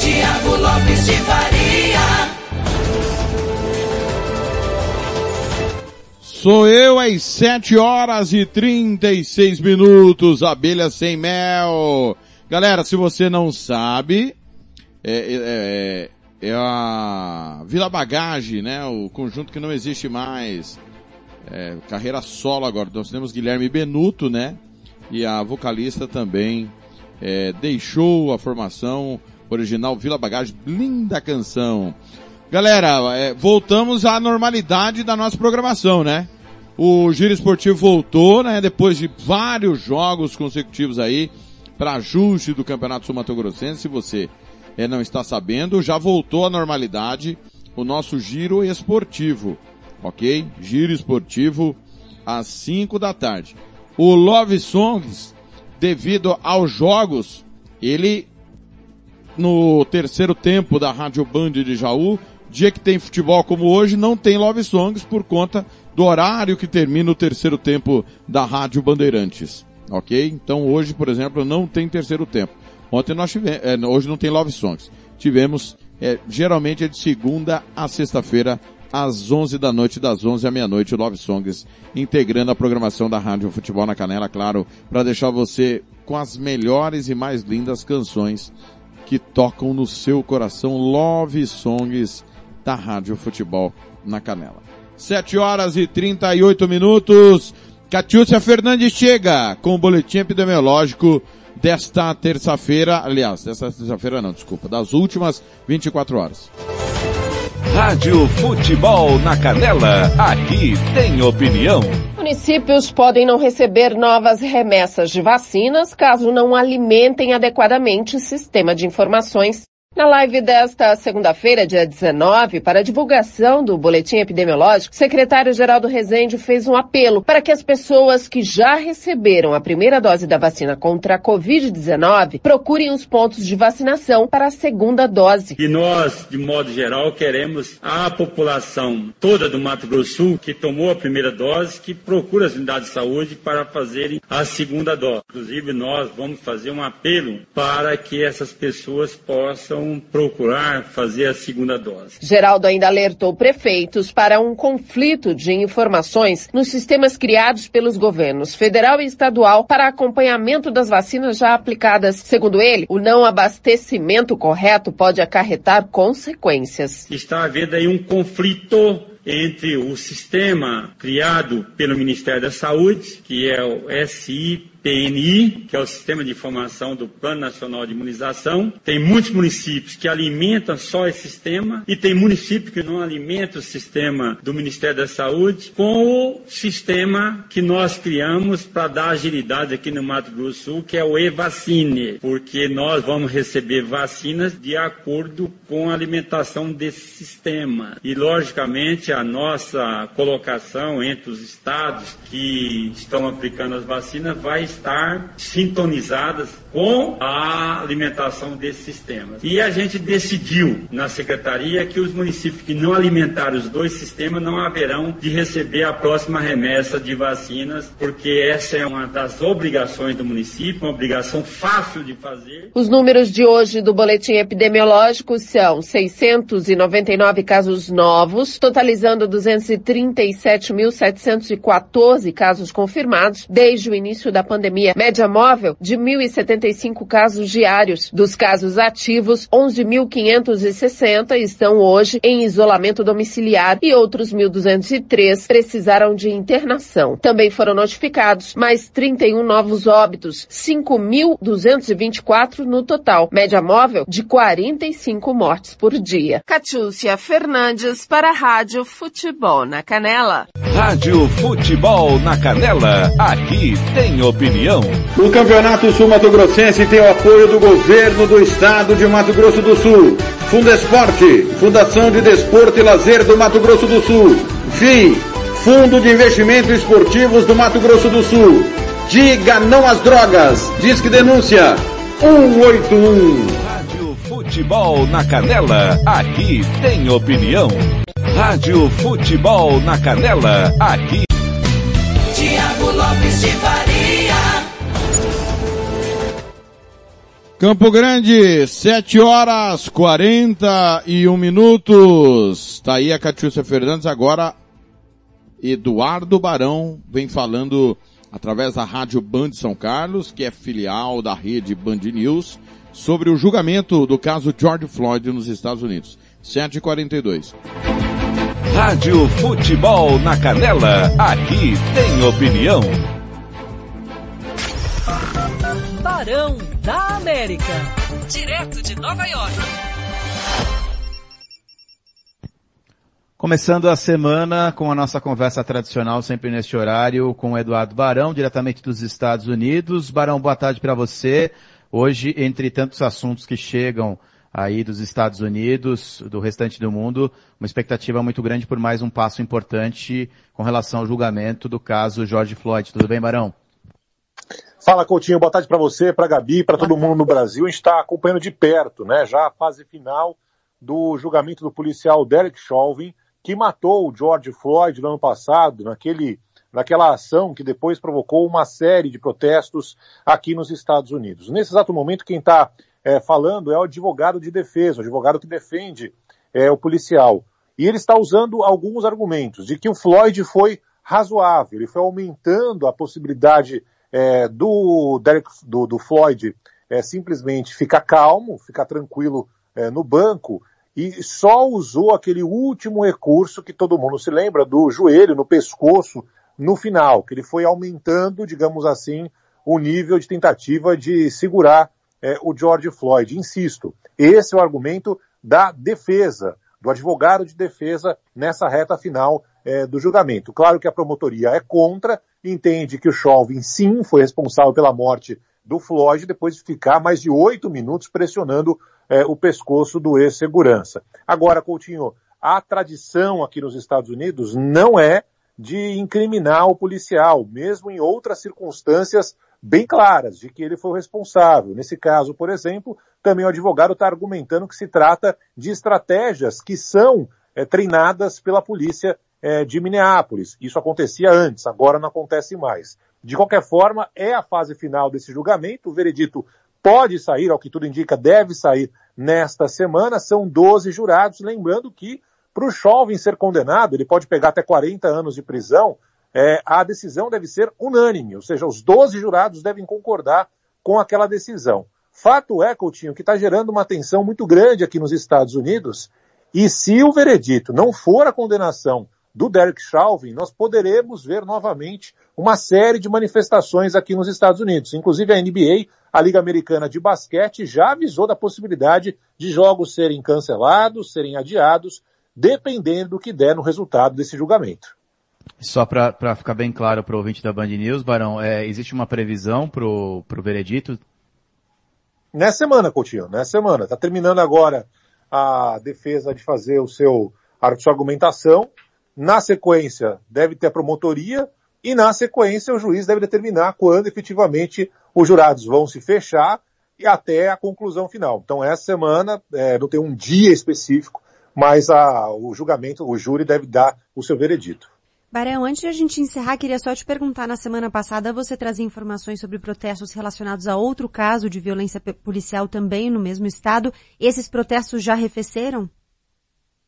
Tiago Lopes de Faria. Sou eu às 7 horas e 36 minutos, abelha sem mel. Galera, se você não sabe, é, é, é a Vila Bagage, né? O conjunto que não existe mais. É, carreira solo agora. Nós temos Guilherme Benuto, né? E a vocalista também é, deixou a formação original Vila Bagage, linda canção. Galera, é, voltamos à normalidade da nossa programação, né? O Giro Esportivo voltou, né? Depois de vários jogos consecutivos aí para ajuste do Campeonato Sul Mato Grossense. Se você é, não está sabendo, já voltou à normalidade o nosso Giro Esportivo, ok? Giro Esportivo às 5 da tarde. O Love Songs, devido aos jogos, ele no terceiro tempo da Rádio Band de Jaú, dia que tem futebol como hoje, não tem Love Songs por conta do horário que termina o terceiro tempo da Rádio Bandeirantes. Ok? Então hoje, por exemplo, não tem terceiro tempo. Ontem nós tivemos, é, hoje não tem Love Songs. Tivemos, é, geralmente é de segunda a sexta-feira, às 11 da noite, das 11 à meia-noite, Love Songs, integrando a programação da Rádio Futebol na Canela, claro, para deixar você com as melhores e mais lindas canções que tocam no seu coração, Love Songs da Rádio Futebol na Canela. 7 horas e 38 minutos. Catiúcia Fernandes chega com o boletim epidemiológico desta terça-feira, aliás, desta terça-feira não, desculpa, das últimas 24 horas. Rádio Futebol na Canela, aqui tem opinião. Municípios podem não receber novas remessas de vacinas caso não alimentem adequadamente o sistema de informações na live desta segunda-feira, dia 19, para a divulgação do boletim epidemiológico, o secretário Geraldo Rezende fez um apelo para que as pessoas que já receberam a primeira dose da vacina contra a Covid-19 procurem os pontos de vacinação para a segunda dose. E nós, de modo geral, queremos a população toda do Mato Grosso do Sul que tomou a primeira dose, que procura as unidades de saúde para fazerem a segunda dose. Inclusive, nós vamos fazer um apelo para que essas pessoas possam procurar fazer a segunda dose. Geraldo ainda alertou prefeitos para um conflito de informações nos sistemas criados pelos governos federal e estadual para acompanhamento das vacinas já aplicadas. Segundo ele, o não abastecimento correto pode acarretar consequências. Está havendo aí um conflito entre o sistema criado pelo Ministério da Saúde, que é o SI PNI, que é o Sistema de Informação do Plano Nacional de Imunização. Tem muitos municípios que alimentam só esse sistema e tem municípios que não alimentam o sistema do Ministério da Saúde com o sistema que nós criamos para dar agilidade aqui no Mato Grosso do Sul, que é o E-Vacine, porque nós vamos receber vacinas de acordo com a alimentação desse sistema. E, logicamente, a nossa colocação entre os estados que estão aplicando as vacinas vai estar sintonizadas com a alimentação desses sistemas. E a gente decidiu na secretaria que os municípios que não alimentaram os dois sistemas não haverão de receber a próxima remessa de vacinas, porque essa é uma das obrigações do município, uma obrigação fácil de fazer. Os números de hoje do boletim epidemiológico são 699 casos novos, totalizando 237.714 casos confirmados desde o início da pandemia. Média móvel de 1.075 casos diários. Dos casos ativos, 11.560 estão hoje em isolamento domiciliar e outros 1.203 precisaram de internação. Também foram notificados mais 31 novos óbitos, 5.224 no total. Média móvel de 45 mortes por dia. Catiúcia Fernandes para a Rádio Futebol na Canela. Rádio Futebol na Canela, aqui tem opinião. O Campeonato Sul Mato Grossense tem o apoio do governo do estado de Mato Grosso do Sul. Fundesporte, Fundação de Desporto e Lazer do Mato Grosso do Sul. FII, Fundo de Investimentos Esportivos do Mato Grosso do Sul. Diga não às drogas. Disque denúncia 181. Rádio Futebol na Canela, aqui tem opinião. Rádio Futebol na Canela, aqui. Tiago Lopes de Faria. Campo Grande, 7 horas 41 minutos. Tá aí a Catiúcia Fernandes. Agora, Eduardo Barão vem falando através da Rádio Band São Carlos, que é filial da rede Band News, sobre o julgamento do caso George Floyd nos Estados Unidos. 7h42. Rádio Futebol na Canela. Aqui tem opinião. Barão da América. Direto de Nova York. Começando a semana com a nossa conversa tradicional, sempre neste horário, com o Eduardo Barão, diretamente dos Estados Unidos. Barão, boa tarde para você. Hoje, entre tantos assuntos que chegam aí dos Estados Unidos, do restante do mundo, uma expectativa muito grande por mais um passo importante com relação ao julgamento do caso George Floyd. Tudo bem, Barão? Fala, Coutinho. Boa tarde para você, para Gabi, para todo mundo no Brasil. A gente está acompanhando de perto, né? Já a fase final do julgamento do policial Derek Chauvin, que matou o George Floyd no ano passado, naquele, naquela ação que depois provocou uma série de protestos aqui nos Estados Unidos. Nesse exato momento, quem está é, falando é o advogado de defesa, o advogado que defende é, o policial. E ele está usando alguns argumentos de que o Floyd foi razoável, ele foi aumentando a possibilidade é, do, Derek, do, do Floyd é, simplesmente ficar calmo, ficar tranquilo é, no banco e só usou aquele último recurso que todo mundo se lembra do joelho no pescoço no final, que ele foi aumentando, digamos assim, o nível de tentativa de segurar é, o George Floyd. Insisto, esse é o argumento da defesa, do advogado de defesa nessa reta final é, do julgamento. Claro que a promotoria é contra, entende que o Chauvin sim foi responsável pela morte do Floyd depois de ficar mais de oito minutos pressionando é, o pescoço do ex-segurança. Agora, Coutinho, a tradição aqui nos Estados Unidos não é de incriminar o policial, mesmo em outras circunstâncias bem claras de que ele foi o responsável. Nesse caso, por exemplo, também o advogado está argumentando que se trata de estratégias que são é, treinadas pela polícia é, de Minneapolis. Isso acontecia antes, agora não acontece mais. De qualquer forma, é a fase final desse julgamento. O veredito pode sair, ao que tudo indica, deve sair nesta semana. São 12 jurados. Lembrando que, para o Chauvin ser condenado, ele pode pegar até 40 anos de prisão. É, a decisão deve ser unânime, ou seja, os 12 jurados devem concordar com aquela decisão. Fato é, Coutinho, que está gerando uma tensão muito grande aqui nos Estados Unidos. E se o veredito não for a condenação do Derek Chauvin, nós poderemos ver novamente uma série de manifestações aqui nos Estados Unidos. Inclusive a NBA, a Liga Americana de Basquete, já avisou da possibilidade de jogos serem cancelados, serem adiados, dependendo do que der no resultado desse julgamento. Só para ficar bem claro para o ouvinte da Band News, Barão, é, existe uma previsão para o veredito? Nessa semana, Coutinho, nessa semana. Está terminando agora a defesa de fazer o seu, a sua argumentação na sequência, deve ter a promotoria e na sequência o juiz deve determinar quando efetivamente os jurados vão se fechar e até a conclusão final. Então essa semana é, não tem um dia específico, mas a, o julgamento, o júri deve dar o seu veredito. Barão, antes de a gente encerrar, queria só te perguntar, na semana passada você trazia informações sobre protestos relacionados a outro caso de violência policial também no mesmo estado. Esses protestos já arrefeceram?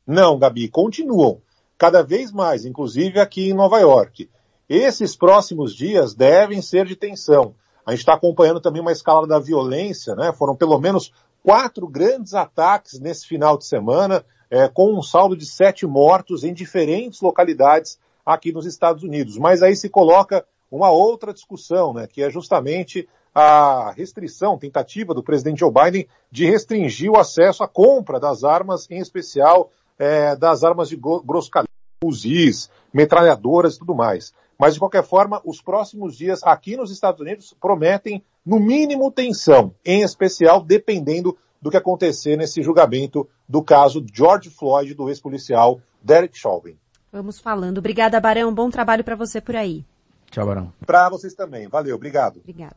Não, Gabi, continuam cada vez mais, inclusive aqui em Nova York. Esses próximos dias devem ser de tensão. A gente está acompanhando também uma escalada da violência, né? Foram pelo menos quatro grandes ataques nesse final de semana, é, com um saldo de sete mortos em diferentes localidades aqui nos Estados Unidos. Mas aí se coloca uma outra discussão, né? Que é justamente a restrição, tentativa do presidente Joe Biden de restringir o acesso à compra das armas, em especial é, das armas de grosso calibre, fuzis, metralhadoras e tudo mais. Mas, de qualquer forma, os próximos dias aqui nos Estados Unidos prometem, no mínimo, tensão, em especial dependendo do que acontecer nesse julgamento do caso George Floyd, do ex-policial Derek Chauvin. Vamos falando. Obrigada, Barão. Bom trabalho para você por aí. Tchau, Barão. Para vocês também. Valeu. Obrigado. Obrigada.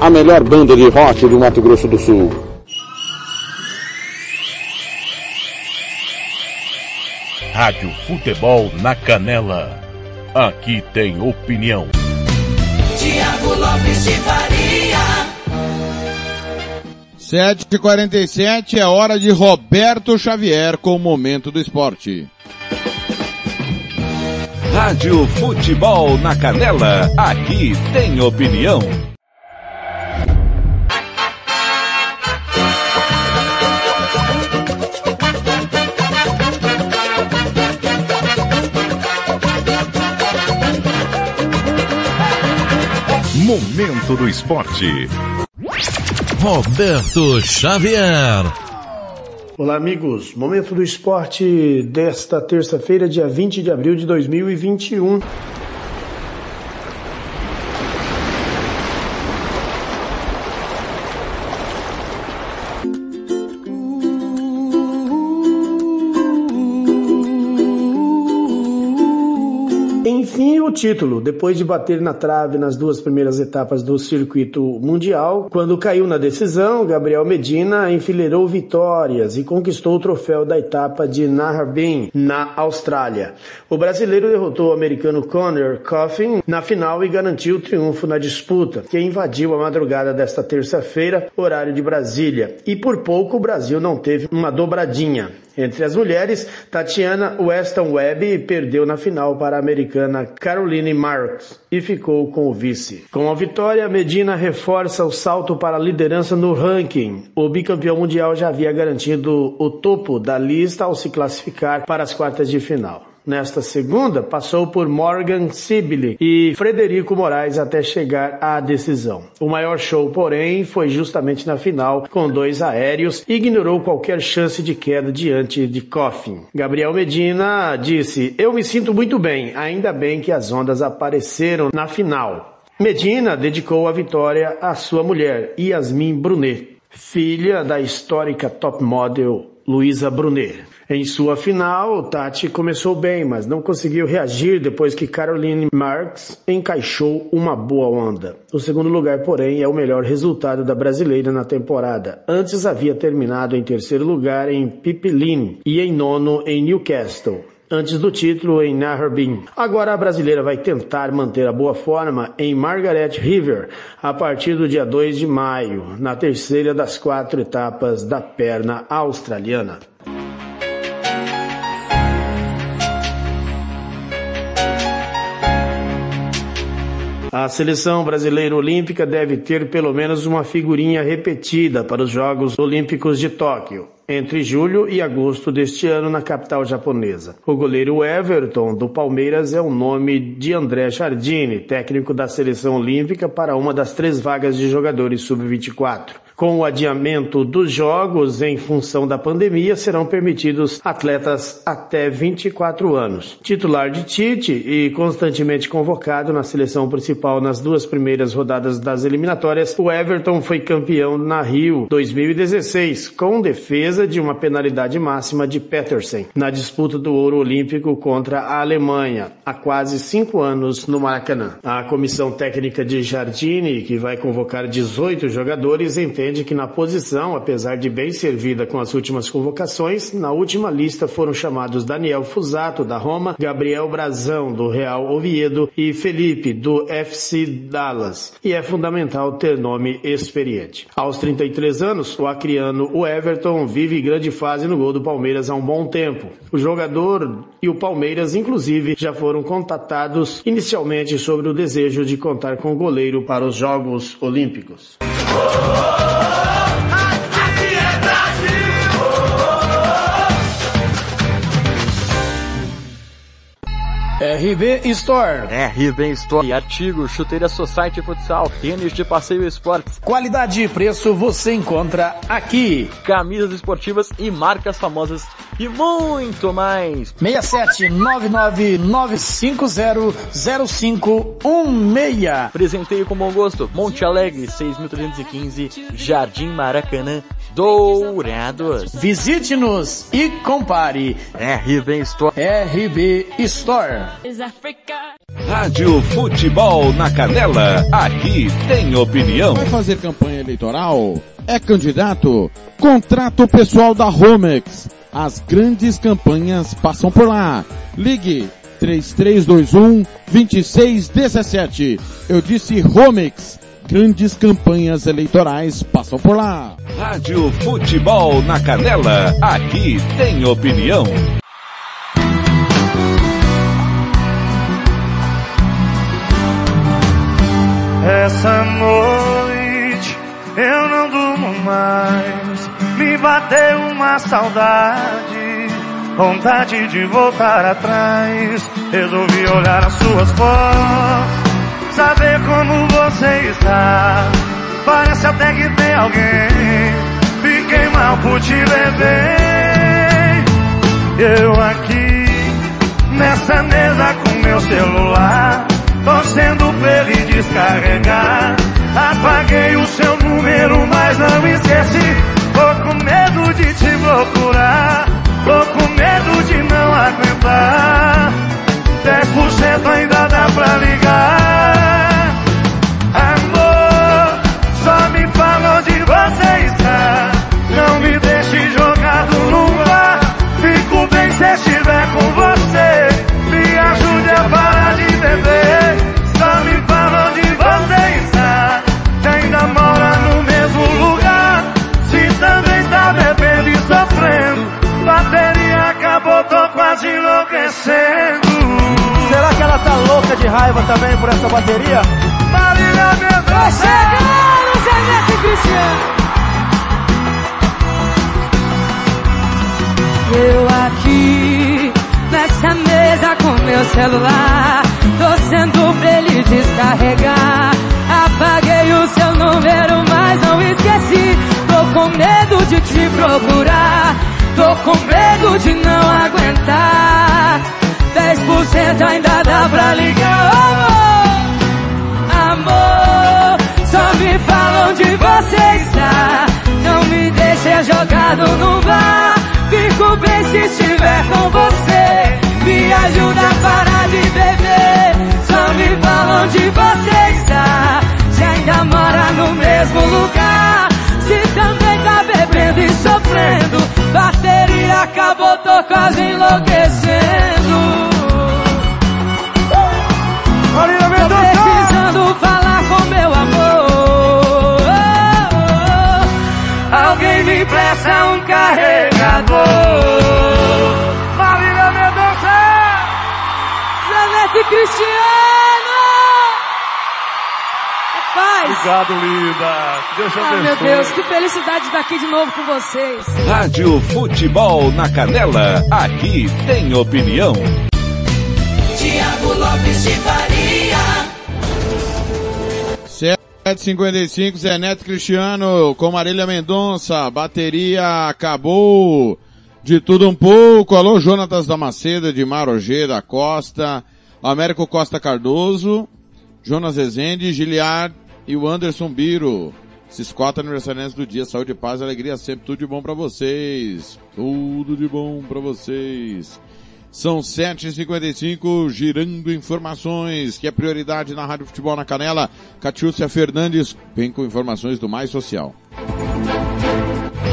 a melhor banda de rock do Mato Grosso do Sul. Rádio Futebol na Canela. Aqui tem opinião. Tiago Lopes de Faria. 7h47 é hora de Roberto Xavier com o Momento do Esporte. Rádio Futebol na Canela, aqui tem opinião. Momento do Esporte. Roberto Xavier. Olá, amigos. Momento do esporte desta terça-feira, dia 20 de abril de 2021. Título, depois de bater na trave nas duas primeiras etapas do circuito mundial, quando caiu na decisão, Gabriel Medina enfileirou vitórias e conquistou o troféu da etapa de Narrabeen, na Austrália. O brasileiro derrotou o americano Conor Coffin na final e garantiu o triunfo na disputa, que invadiu a madrugada desta terça-feira, horário de Brasília. E por pouco o Brasil não teve uma dobradinha. Entre as mulheres, Tatiana Weston Webb perdeu na final para a americana Caroline Marks e ficou com o vice. Com a vitória, Medina reforça o salto para a liderança no ranking. O bicampeão mundial já havia garantido o topo da lista ao se classificar para as quartas de final. Nesta segunda, passou por Morgan Sibley e Frederico Moraes até chegar à decisão. O maior show, porém, foi justamente na final, com dois aéreos, e ignorou qualquer chance de queda diante de Coffin. Gabriel Medina disse: Eu me sinto muito bem, ainda bem que as ondas apareceram na final. Medina dedicou a vitória à sua mulher, Yasmin Brunet, filha da histórica top model Luísa Brunet. Em sua final, Tati começou bem, mas não conseguiu reagir depois que Caroline Marks encaixou uma boa onda. O segundo lugar, porém, é o melhor resultado da brasileira na temporada. Antes havia terminado em terceiro lugar em Pipeline e em nono em Newcastle antes do título em Narrabeen. Agora a brasileira vai tentar manter a boa forma em Margaret River a partir do dia 2 de maio, na terceira das quatro etapas da perna australiana. A seleção brasileira olímpica deve ter pelo menos uma figurinha repetida para os Jogos Olímpicos de Tóquio, entre julho e agosto deste ano na capital japonesa. O goleiro Everton do Palmeiras é o nome de André Jardine, técnico da seleção olímpica para uma das três vagas de jogadores sub-24. Com o adiamento dos jogos em função da pandemia, serão permitidos atletas até 24 anos. Titular de Tite e constantemente convocado na seleção principal nas duas primeiras rodadas das eliminatórias, o Everton foi campeão na Rio 2016, com defesa de uma penalidade máxima de Petersen na disputa do ouro olímpico contra a Alemanha, há quase cinco anos no Maracanã. A comissão técnica de Jardine, que vai convocar 18 jogadores, entende que na posição, apesar de bem servida com as últimas convocações, na última lista foram chamados Daniel Fusato, da Roma, Gabriel Brazão, do Real Oviedo e Felipe, do FC Dallas. E é fundamental ter nome experiente. Aos 33 anos, o acriano, o Everton, vive grande fase no gol do Palmeiras há um bom tempo. O jogador e o Palmeiras, inclusive, já foram contatados inicialmente sobre o desejo de contar com o goleiro para os Jogos Olímpicos. Oh. RB Store. RB Store. Artigos, chuteira Society Futsal, tênis de passeio e esportes. Qualidade e preço você encontra aqui. Camisas esportivas e marcas famosas e muito mais. 67 999500516. Presenteio com bom gosto. Monte Alegre, 6.315, Jardim Maracanã, Dourados. Visite-nos e compare. RB Store. RB Store. Rádio Futebol na Canela, aqui tem opinião. Vai fazer campanha eleitoral? É candidato? Contrato o pessoal da Romex. As grandes campanhas passam por lá. Ligue 3321 2617. Eu disse Romex. Grandes campanhas eleitorais passam por lá. Rádio Futebol na Canela, aqui tem opinião. Essa noite eu não durmo mais. Me bateu uma saudade, vontade de voltar atrás. Resolvi olhar as suas fotos, saber como você está. Parece até que tem alguém. Fiquei mal por te beber. Eu aqui, nessa mesa com meu celular. Torcendo pra ele descarregar Apaguei o seu número, mas não esqueci Tô com medo de te procurar Tô com medo de não aguentar 10% ainda dá pra ligar quase enlouquecendo Será que ela tá louca de raiva também por essa bateria? Marília Mendonça Chegaram, Zé Neto e Cristiano. Eu aqui, nessa mesa com meu celular, torcendo pra ele descarregar. Apaguei o seu número, mas não esqueci. Tô com medo de te procurar, tô com medo de não aguentar. 10% ainda dá pra ligar, amor. Amor, só me fala onde você está. Não me deixe jogado no bar. Fico bem se estiver com você. Me ajuda a parar de beber. Só me fala onde você está. Se ainda mora no mesmo lugar. Se também tá bebendo e sofrendo. Acabou, tô quase enlouquecendo. Tô precisando falar com meu amor. Alguém me presta um carregador. Marília Mendonça Janete Cristiano! Rapaz! Obrigado, linda. Deus te Ah, abençoe. meu Deus, que felicidade de estar aqui de novo com vocês. Rádio Futebol na Canela, aqui tem opinião. Tiago Lopes de Faria. 755 Zé Neto Cristiano com Marília Mendonça. Bateria acabou. De tudo um pouco. Alô, Jonatas da Maceda, de Marogê da Costa, Américo Costa Cardoso, Jonas Rezende, Giliard e o Anderson Biro. Esses quatro aniversariantes do dia. Saúde, paz, alegria, sempre tudo de bom pra vocês. Tudo de bom pra vocês. São 7h55, girando informações, que é prioridade na Rádio Futebol na Canela. Catiúcia Fernandes vem com informações do Mais Social.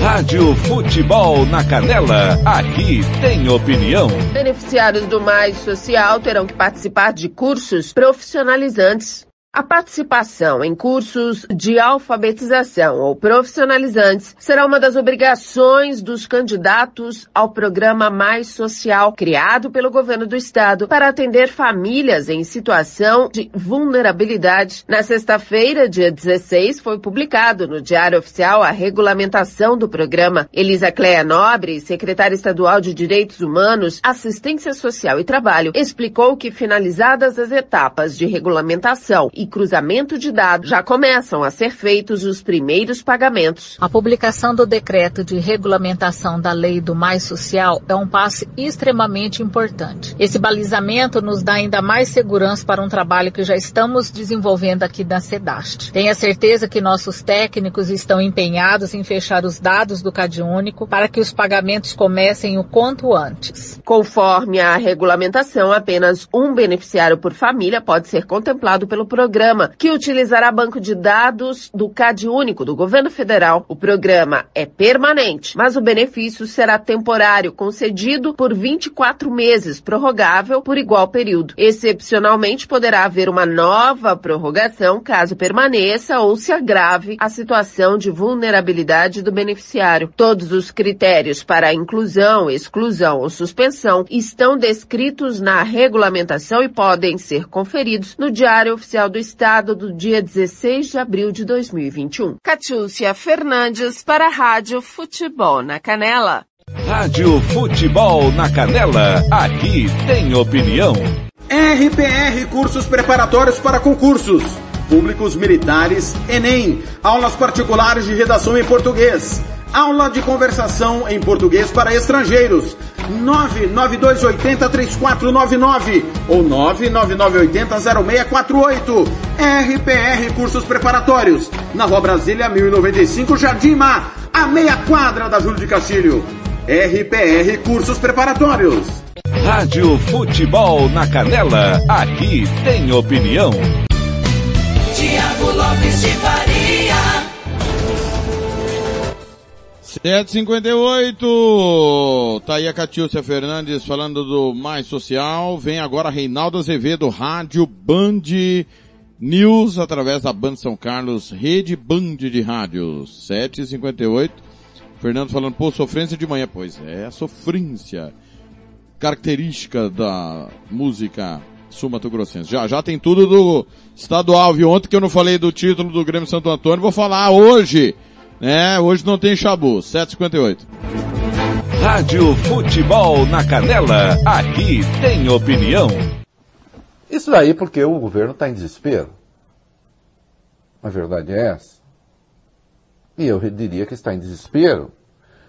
Rádio Futebol na Canela, aqui tem opinião. Beneficiários do Mais Social terão que participar de cursos profissionalizantes. A participação em cursos de alfabetização ou profissionalizantes será uma das obrigações dos candidatos ao programa Mais Social, criado pelo governo do estado para atender famílias em situação de vulnerabilidade. Na sexta-feira, dia 16, foi publicado no Diário Oficial a regulamentação do programa. Elisa Cleia Nobre, secretária estadual de Direitos Humanos, Assistência Social e Trabalho, explicou que finalizadas as etapas de regulamentação e cruzamento de dados, já começam a ser feitos os primeiros pagamentos. A publicação do decreto de regulamentação da lei do Mais Social é um passo extremamente importante. Esse balizamento nos dá ainda mais segurança para um trabalho que já estamos desenvolvendo aqui na SEDAST. Tenha certeza que nossos técnicos estão empenhados em fechar os dados do CadÚnico para que os pagamentos comecem o quanto antes. Conforme a regulamentação, apenas um beneficiário por família pode ser contemplado pelo programa, que utilizará banco de dados do CadÚnico do governo federal. O programa é permanente, mas o benefício será temporário, concedido por 24 meses, prorrogável por igual período. Excepcionalmente, poderá haver uma nova prorrogação caso permaneça ou se agrave a situação de vulnerabilidade do beneficiário. Todos os critérios para inclusão, exclusão ou suspensão estão descritos na regulamentação e podem ser conferidos no Diário Oficial do Estado do dia 16 de abril de 2021. Catiúcia Fernandes para a Rádio Futebol na Canela. Rádio Futebol na Canela, aqui tem opinião. RPR Cursos Preparatórios para Concursos. Públicos Militares, Enem. Aulas particulares de redação em português. Aula de conversação em português para estrangeiros. 992803499 ou 999800648. RPR Cursos Preparatórios. Na Rua Brasília 1095, Jardim Mar, a meia quadra da Júlio de Castilho. RPR Cursos Preparatórios. Rádio Futebol na Canela, aqui tem opinião. Tiago Lopes de Faria. 758. Tá aí a Catiúcia Fernandes falando do Mais Social. Vem agora Reinaldo Azevedo, Rádio Band News, através da Band São Carlos, Rede Band de Rádio. 758. Fernando falando, pô, sofrência de manhã. Pois é, sofrência. Característica da música Sumato Grossense. Já, já tem tudo do estadual, viu? Ontem que eu não falei do título do Grêmio Santo Antônio, vou falar hoje. Né? Hoje não tem chabu. 758. Rádio Futebol na Canela, aqui tem opinião. Isso daí porque o governo está em desespero. A verdade é essa. E eu diria que está em desespero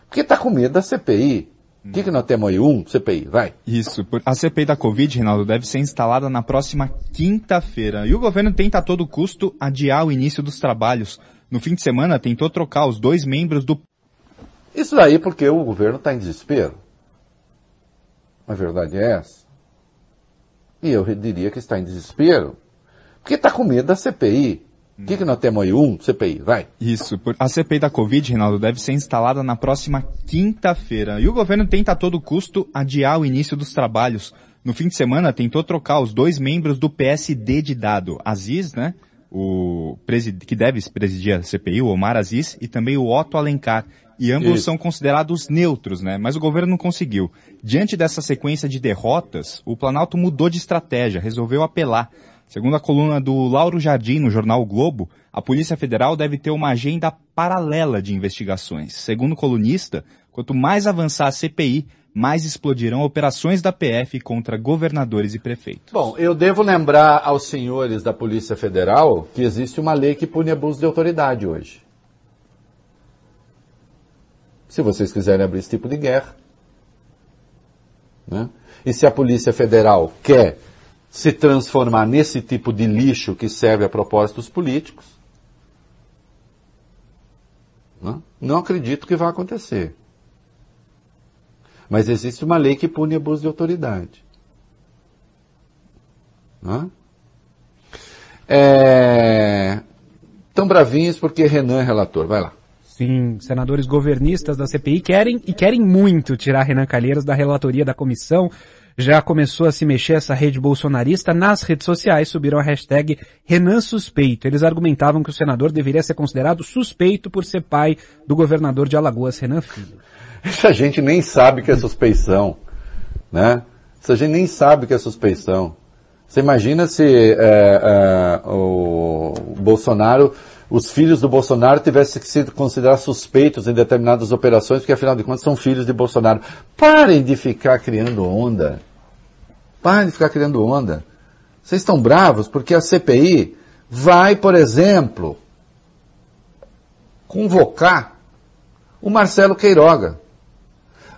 porque está com medo da CPI. O que, que nós temos aí? Um CPI, vai. Isso. A CPI da Covid, Reinaldo, deve ser instalada na próxima quinta-feira. E o governo tenta a todo custo adiar o início dos trabalhos. No fim de semana, tentou trocar os dois membros do Isso daí porque o governo está em desespero. A verdade é essa. E eu diria que está em desespero porque está com medo da CPI. O que, que nós temos aí? Um CPI, vai. Isso. por- A CPI da Covid, Reinaldo, deve ser instalada na próxima quinta-feira. E o governo tenta a todo custo adiar o início dos trabalhos. No fim de semana, tentou trocar os dois membros do PSD de dado. Aziz, né? O que deve presidir a CPI, o Omar Aziz, e também o Otto Alencar. E ambos Isso. são considerados neutros, né? Mas o governo não conseguiu. Diante dessa sequência de derrotas, o Planalto mudou de estratégia, resolveu apelar. Segundo a coluna do Lauro Jardim no jornal o Globo, a Polícia Federal deve ter uma agenda paralela de investigações. Segundo o colunista, quanto mais avançar a CPI, mais explodirão operações da PF contra governadores e prefeitos. Bom, eu devo lembrar aos senhores da Polícia Federal que existe uma lei que pune abuso de autoridade hoje. Se vocês quiserem abrir esse tipo de guerra. Né? E se a Polícia Federal quer se transformar nesse tipo de lixo que serve a propósitos políticos, né? não acredito que vai acontecer. Mas existe uma lei que pune abuso de autoridade. Né? É... Tão bravinhos porque Renan é relator. Vai lá. Sim, senadores governistas da CPI querem e querem muito tirar Renan Calheiros da relatoria da comissão. já começou a se mexer essa rede bolsonarista. Nas redes sociais subiram a hashtag Renan Suspeito. Eles argumentavam que o senador deveria ser considerado suspeito por ser pai do governador de Alagoas, Renan Filho. Essa gente nem sabe que é suspeição, né? Essa gente nem sabe que é suspeição. Você imagina se é, é, o Bolsonaro, os filhos do Bolsonaro tivessem que ser considerados suspeitos em determinadas operações, porque afinal de contas são filhos de Bolsonaro. Parem de ficar criando onda. Parem de ficar criando onda. Vocês estão bravos porque a CPI vai, por exemplo, convocar o Marcelo Queiroga.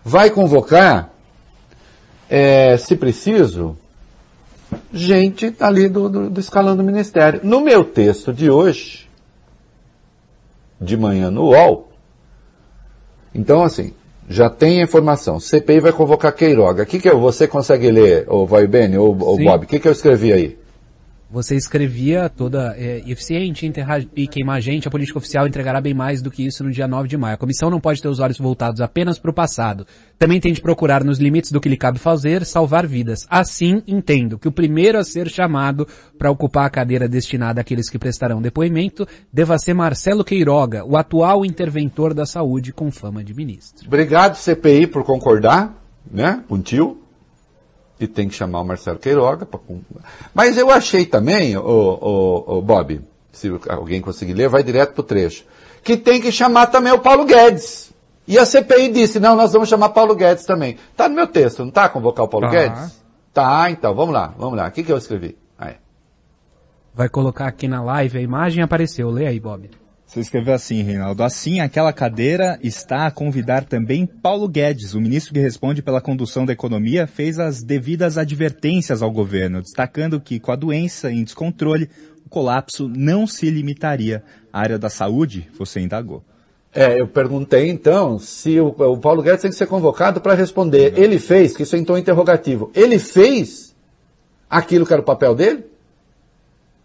Vai convocar, é, se preciso, gente ali do, do, do escalão do ministério. No meu texto de hoje, de manhã no UOL, então assim, já tem a informação. CPI vai convocar Queiroga. O que, que eu, você consegue ler, ou vai Beni, ou, ou Bob? O que, que eu escrevi aí? Você escrevia toda é, eficiente, e queimar gente, a política oficial entregará bem mais do que isso no dia 9 de maio. A comissão não pode ter os olhos voltados apenas para o passado. Também tem de procurar, nos limites do que lhe cabe fazer, salvar vidas. Assim, entendo que o primeiro a ser chamado para ocupar a cadeira destinada àqueles que prestarão depoimento deva ser Marcelo Queiroga, o atual interventor da saúde com fama de ministro. Obrigado, CPI, por concordar, né, com e tem que chamar o Marcelo Queiroga. Pra... Mas eu achei também, o, o, o, Bob, se alguém conseguir ler, vai direto pro trecho, que tem que chamar também o Paulo Guedes. E a CPI disse, não, nós vamos chamar Paulo Guedes também. Tá no meu texto, não tá? Convocar o Paulo Guedes? Tá, então, vamos lá, vamos lá. O que, que eu escrevi? Aí. Vai colocar aqui na live a imagem apareceu. Lê aí, Bob. Você escreveu assim, Reinaldo. Assim, aquela cadeira está a convidar também Paulo Guedes, o ministro que responde pela condução da economia, fez as devidas advertências ao governo, destacando que com a doença em descontrole, o colapso não se limitaria à área da saúde, você indagou. É, eu perguntei então se o, o Paulo Guedes tem que ser convocado para responder. Uhum. Ele fez, que isso é então interrogativo, ele fez aquilo que era o papel dele?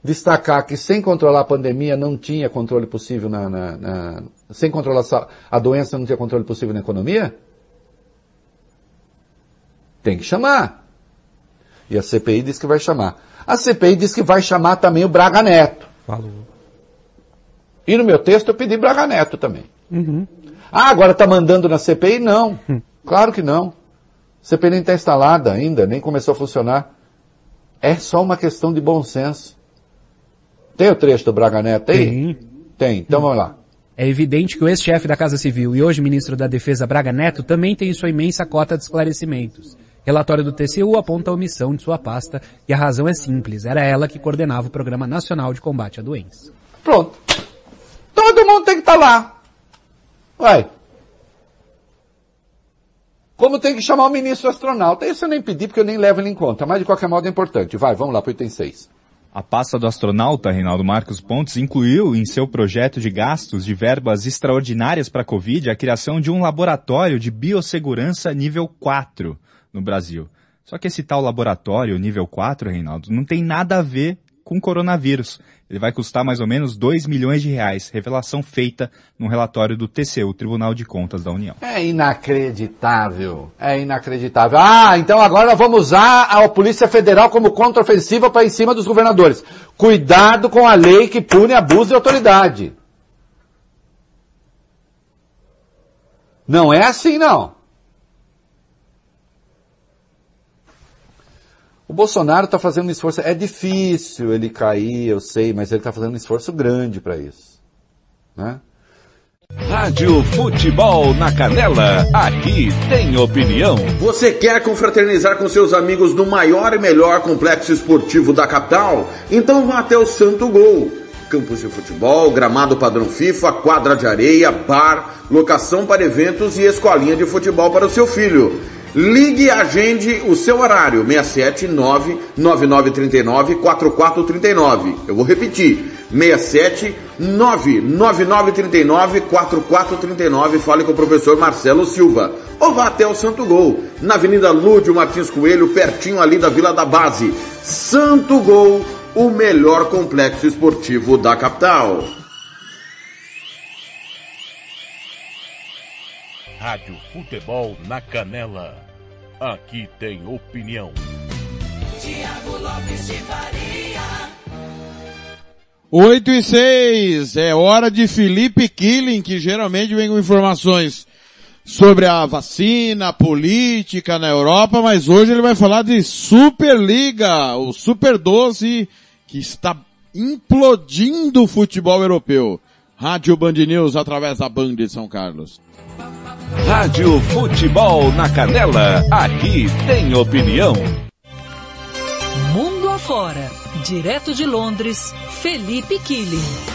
Destacar que sem controlar a pandemia não tinha controle possível na, na, na sem controlar a doença não tinha controle possível na economia? Tem que chamar. E a CPI diz que vai chamar. A CPI diz que vai chamar também o Braga Neto. Falou. E no meu texto eu pedi Braga Neto também. Uhum. Ah, agora está mandando na CPI? Não. Claro que não. A CPI nem está instalada ainda, nem começou a funcionar. É só uma questão de bom senso. Tem o trecho do Braga Neto aí? Tem. Tem, então vamos lá. É evidente que o ex-chefe da Casa Civil e hoje ministro da Defesa Braga Neto também tem sua imensa cota de esclarecimentos. Relatório do TCU aponta a omissão de sua pasta e a razão é simples, era ela que coordenava o Programa Nacional de Combate à Doença. Pronto. Todo mundo tem que estar tá lá. Vai. Como tem que chamar o ministro astronauta? Isso eu nem pedi porque eu nem levo ele em conta, mas de qualquer modo é importante. Vai, vamos lá para o item 6. A pasta do astronauta Reinaldo Marcos Pontes incluiu em seu projeto de gastos de verbas extraordinárias para a Covid a criação de um laboratório de biossegurança nível 4 no Brasil. Só que esse tal laboratório nível 4, Reinaldo, não tem nada a ver com coronavírus. Ele vai custar mais ou menos 2 milhões de reais, revelação feita num relatório do TCU, Tribunal de Contas da União. É inacreditável. É inacreditável. Ah, então agora vamos usar a Polícia Federal como contraofensiva para em cima dos governadores. Cuidado com a lei que pune abuso de autoridade. Não é assim, não. O Bolsonaro está fazendo um esforço, é difícil ele cair, eu sei, mas ele está fazendo um esforço grande para isso. Né? Rádio Futebol na Canela, aqui tem opinião. Você quer confraternizar com seus amigos no maior e melhor complexo esportivo da capital? Então vá até o Santo Gol. Campos de futebol, gramado padrão FIFA, quadra de areia, bar, locação para eventos e escolinha de futebol para o seu filho. Ligue e agende o seu horário, 679 9939 4439. Eu vou repetir, 67 99939 4439. Fale com o professor Marcelo Silva. Ou vá até o Santo Gol, na Avenida Lúdio Martins Coelho, pertinho ali da Vila da Base. Santo Gol, o melhor complexo esportivo da capital. Rádio Futebol na Canela. Aqui tem opinião. Tiago Lopes de Faria. 8 e 6, é hora de Felipe Killing, que geralmente vem com informações sobre a vacina, a política na Europa, mas hoje ele vai falar de Superliga, o Super 12, que está implodindo o futebol europeu. Rádio Band News através da Band de São Carlos. Rádio Futebol na Canela, aqui tem opinião. Mundo afora, direto de Londres, Felipe Killing.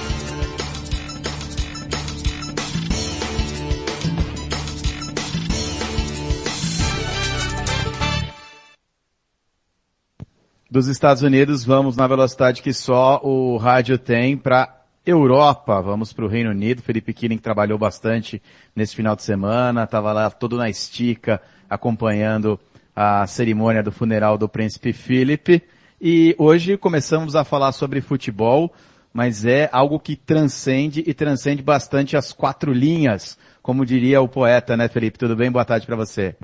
Dos Estados Unidos, vamos na velocidade que só o rádio tem para Europa. Vamos para o Reino Unido. Felipe Killing trabalhou bastante nesse final de semana, estava lá todo na estica, acompanhando a cerimônia do funeral do príncipe Philip. E hoje começamos a falar sobre futebol, mas é algo que transcende e transcende bastante as quatro linhas, como diria o poeta, né, Felipe? Tudo bem? Boa tarde para você.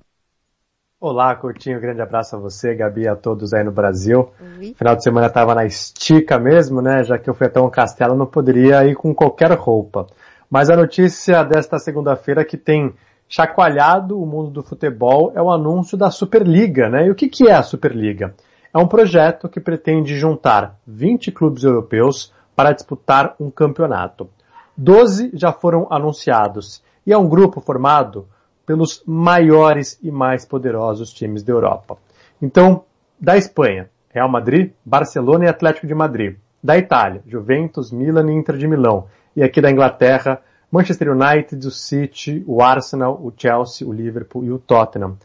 Olá, Coutinho, grande abraço a você, Gabi, a todos aí no Brasil. Final de semana estava na estica mesmo, né? Já que eu fui até um castelo, não poderia ir com qualquer roupa. Mas a notícia desta segunda-feira que tem chacoalhado o mundo do futebol é o anúncio da Superliga, né? E o que, que é a Superliga? É um projeto que pretende juntar 20 clubes europeus para disputar um campeonato. 12 já foram anunciados e é um grupo formado pelos maiores e mais poderosos times da Europa. Então, da Espanha, Real Madrid, Barcelona e Atlético de Madrid. Da Itália, Juventus, Milan e Inter de Milão. E aqui da Inglaterra, Manchester United, o City, o Arsenal, o Chelsea, o Liverpool e o Tottenham.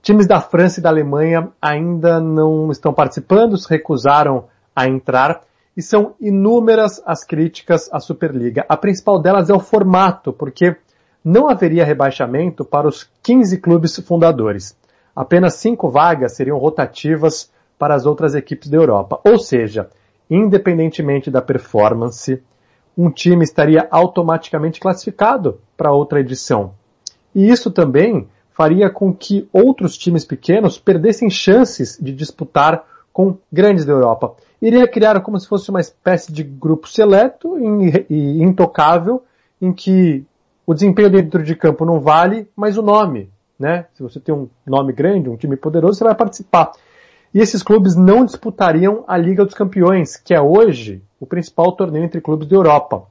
Times da França e da Alemanha ainda não estão participando, se recusaram a entrar e são inúmeras as críticas à Superliga. A principal delas é o formato, porque não haveria rebaixamento para os 15 clubes fundadores. Apenas cinco vagas seriam rotativas para as outras equipes da Europa. Ou seja, independentemente da performance, um time estaria automaticamente classificado para outra edição. E isso também faria com que outros times pequenos perdessem chances de disputar com grandes da Europa. Iria criar como se fosse uma espécie de grupo seleto e intocável, em que o desempenho dentro de campo não vale, mas o nome, né? Se você tem um nome grande, um time poderoso, você vai participar. E esses clubes não disputariam a Liga dos Campeões, que é hoje o principal torneio entre clubes da Europa.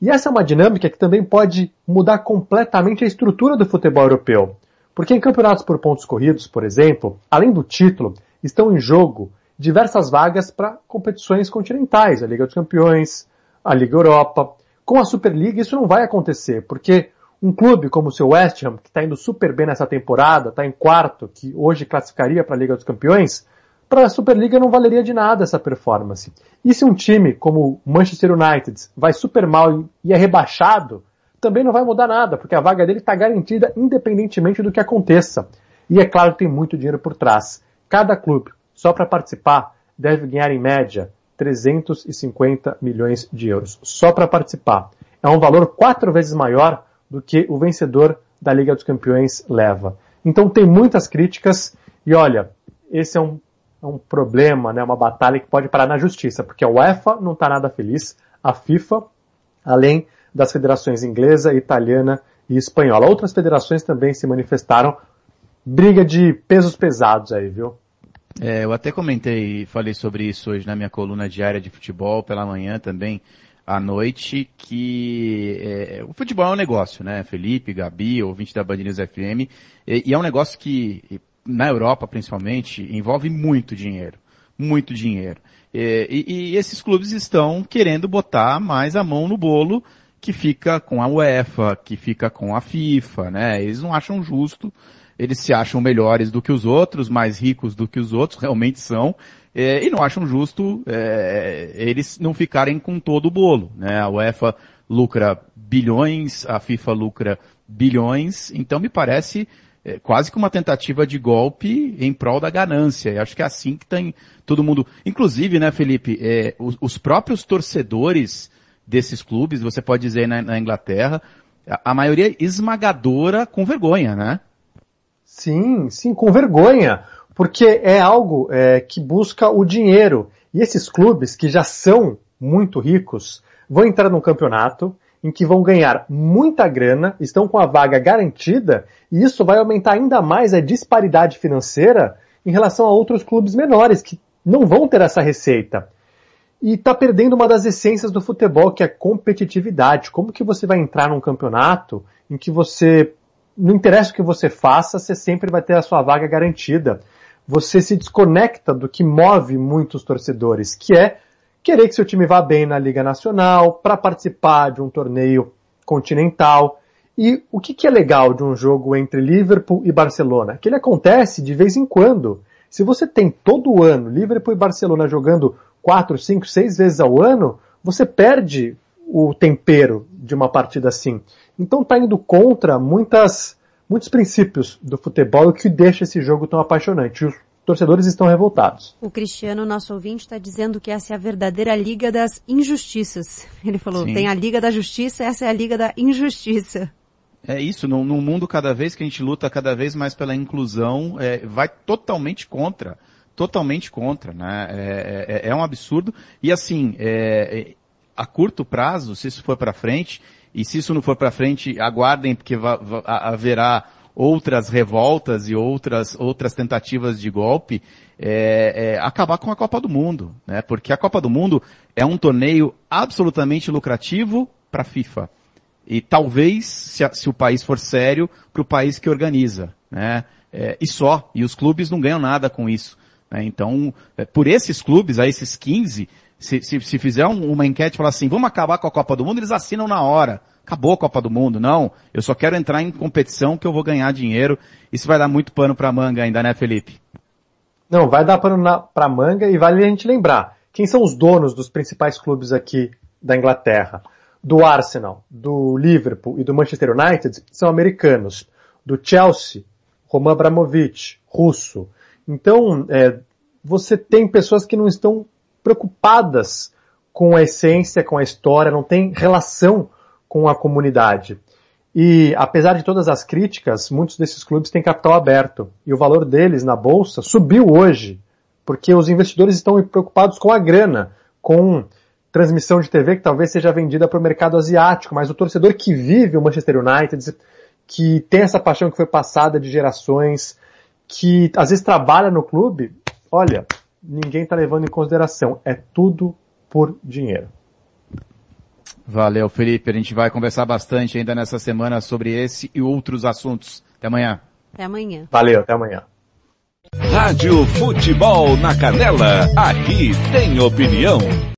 E essa é uma dinâmica que também pode mudar completamente a estrutura do futebol europeu. Porque em campeonatos por pontos corridos, por exemplo, além do título, estão em jogo diversas vagas para competições continentais, a Liga dos Campeões, a Liga Europa. Com a Superliga isso não vai acontecer, porque um clube como o seu West Ham, que está indo super bem nessa temporada, está em quarto, que hoje classificaria para a Liga dos Campeões, para a Superliga não valeria de nada essa performance. E se um time como o Manchester United vai super mal e é rebaixado, também não vai mudar nada, porque a vaga dele está garantida independentemente do que aconteça. E é claro que tem muito dinheiro por trás. Cada clube, só para participar, deve ganhar em média 350 milhões de euros, só para participar. É um valor quatro vezes maior do que o vencedor da Liga dos Campeões leva. Então tem muitas críticas e olha, esse é um, é um problema, né, uma batalha que pode parar na justiça, porque a UEFA não está nada feliz, a FIFA, além das federações inglesa, italiana e espanhola. Outras federações também se manifestaram. Briga de pesos pesados aí, viu? É, eu até comentei, falei sobre isso hoje na minha coluna diária de futebol pela manhã também à noite, que é, o futebol é um negócio, né? Felipe, Gabi, ouvinte da Band News FM, e, e é um negócio que, na Europa principalmente, envolve muito dinheiro. Muito dinheiro. E, e, e esses clubes estão querendo botar mais a mão no bolo que fica com a UEFA, que fica com a FIFA, né? Eles não acham justo eles se acham melhores do que os outros, mais ricos do que os outros, [LAUGHS] realmente são, é, e não acham justo é, eles não ficarem com todo o bolo. Né? A UEFA lucra bilhões, a FIFA lucra bilhões, então me parece é, quase que uma tentativa de golpe em prol da ganância. E acho que é assim que tem todo mundo. Inclusive, né, Felipe, é, os, os, próprios torcedores desses clubes, você pode dizer na, na Inglaterra, a, a maioria esmagadora com vergonha, né? Sim, sim, com vergonha, porque é algo é, que busca o dinheiro. E esses clubes que já são muito ricos vão entrar num campeonato em que vão ganhar muita grana, estão com a vaga garantida, e isso vai aumentar ainda mais a disparidade financeira em relação a outros clubes menores que não vão ter essa receita. E está perdendo uma das essências do futebol, que é a competitividade. Como que você vai entrar num campeonato em que você, não interessa o que você faça, você sempre vai ter a sua vaga garantida. Você se desconecta do que move muitos torcedores, que é querer que seu time vá bem na Liga Nacional, para participar de um torneio continental. E o que, que é legal de um jogo entre Liverpool e Barcelona? Que ele acontece de vez em quando. Se você tem todo ano Liverpool e Barcelona jogando quatro, cinco, seis vezes ao ano, você perde o tempero de uma partida assim. Então está indo contra muitas, muitos princípios do futebol, o que deixa esse jogo tão apaixonante. Os torcedores estão revoltados. O Cristiano, nosso ouvinte, está dizendo que essa é a verdadeira Liga das Injustiças. [LAUGHS] Ele falou, Sim. tem a Liga da Justiça, essa é a Liga da Injustiça. É isso, num, num mundo cada vez que a gente luta cada vez mais pela inclusão, é, vai totalmente contra. Totalmente contra, né? É, é- é um absurdo. E assim, é, é, a curto prazo, se isso for para frente, e se isso não for para frente, aguardem, porque haverá outras revoltas e outras, outras tentativas de golpe, é, é, acabar com a Copa do Mundo, né? Porque a Copa do Mundo é um torneio absolutamente lucrativo para a FIFA e talvez, se, a- se o país for sério, para o país que organiza, né? É, e só. E os clubes não ganham nada com isso. né? Então, é, por esses clubes, aí esses 15, se, se, se fizer um- uma enquete e falar assim, vamos acabar com a Copa do Mundo, eles assinam na hora. Acabou a Copa do Mundo. Não, eu só quero entrar em competição que eu vou ganhar dinheiro. Isso vai dar muito pano pra manga ainda, né, Felipe? Não, vai dar pano na, pra manga e vale a gente lembrar. Quem são os donos dos principais clubes aqui da Inglaterra? Do Arsenal, do Liverpool e do Manchester United são americanos. Do Chelsea, Roman Abramovich, russo. Então, é, você tem pessoas que não estão preocupadas com a essência, com a história, não tem relação com a comunidade. E apesar de todas as críticas, muitos desses clubes têm capital aberto. E o valor deles na bolsa subiu hoje, porque os investidores estão preocupados com a grana, com transmissão de TV que talvez seja vendida para o mercado asiático, mas o torcedor que vive o Manchester United, que tem essa paixão que foi passada de gerações, que às vezes trabalha no clube, olha, ninguém está levando em consideração. É tudo por dinheiro. Valeu, Felipe. A gente vai conversar bastante ainda nessa semana sobre esse e outros assuntos. Até amanhã. Até amanhã. Valeu, até amanhã. Rádio Futebol na Canela, aqui tem opinião.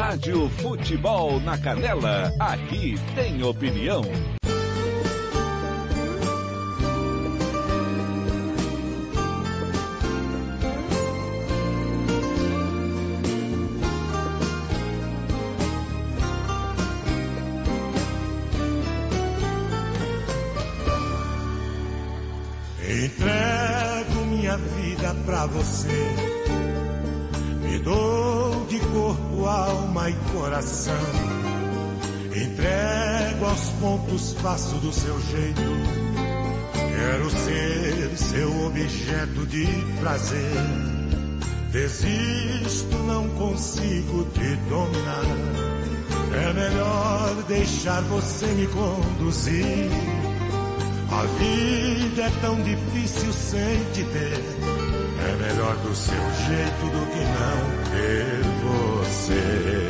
Rádio Futebol na Canela, aqui tem opinião. Entrego minha vida pra você. Me dou de corpo, alma e coração. Entrego aos pontos, faço do seu jeito. Quero ser seu objeto de prazer. Desisto, não consigo te dominar. É melhor deixar você me conduzir. A vida é tão difícil sem te ter. É melhor do seu jeito do que não ter você.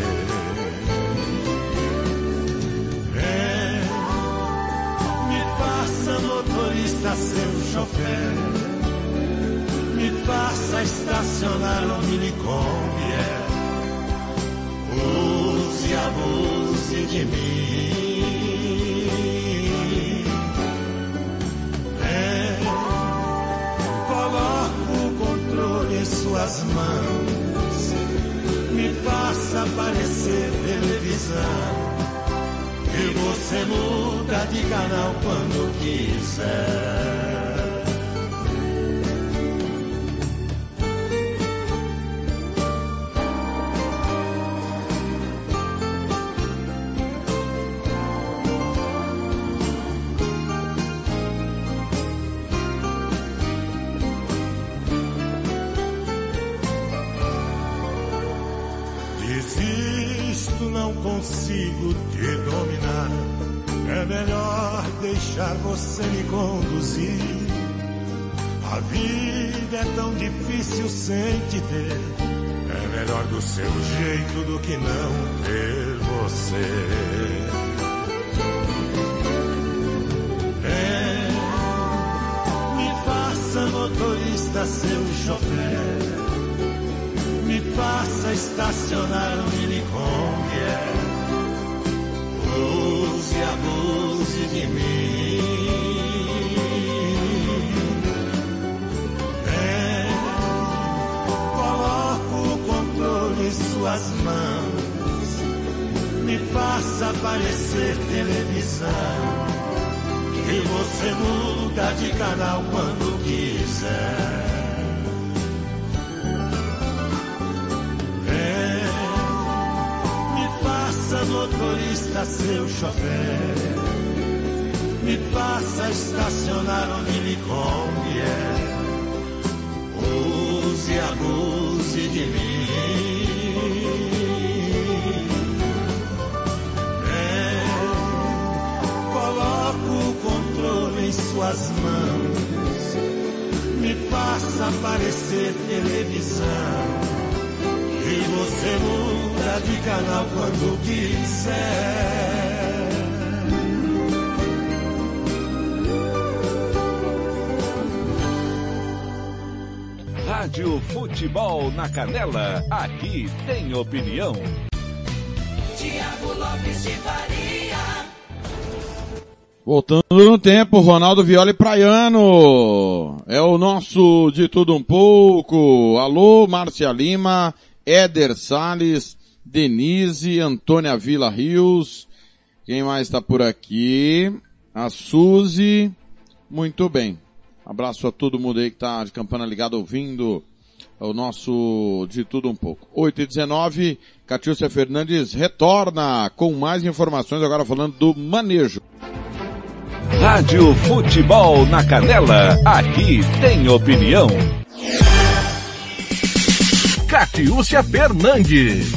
Vem, me faça motorista, seu chofer. Me faça estacionar onde me convier. Use abuse de mim. suas mãos. Aparecer televisão. E você muda de canal quando quiser. Ter. É melhor do seu jeito do que não ter você. É, me faça motorista, seu chofer. Me faça estacionar um mini Kombi. Use abuse de mim. Suas mãos. Me faça aparecer televisão. E você muda de canal quando quiser. Me faça motorista, seu chofer. Me faça estacionar onde lhe convier. Use e abuse de mim. Suas mãos. Me faça aparecer televisão. E você muda de canal quando quiser. Rádio Futebol na Canela, aqui tem opinião. Voltando no tempo, Ronaldo Violi Praiano. É o nosso de tudo um pouco. Alô, Márcia Lima, Éder Salles, Denise, Antônia Vila Rios. Quem mais está por aqui? A Suzy. Muito bem. Abraço a todo mundo aí que tá de campana ligada ouvindo o nosso de tudo um pouco. 8 e 19, Catiúcia Fernandes retorna com mais informações agora falando do manejo. Rádio Futebol na Canela, aqui tem opinião. Catiúcia Fernandes.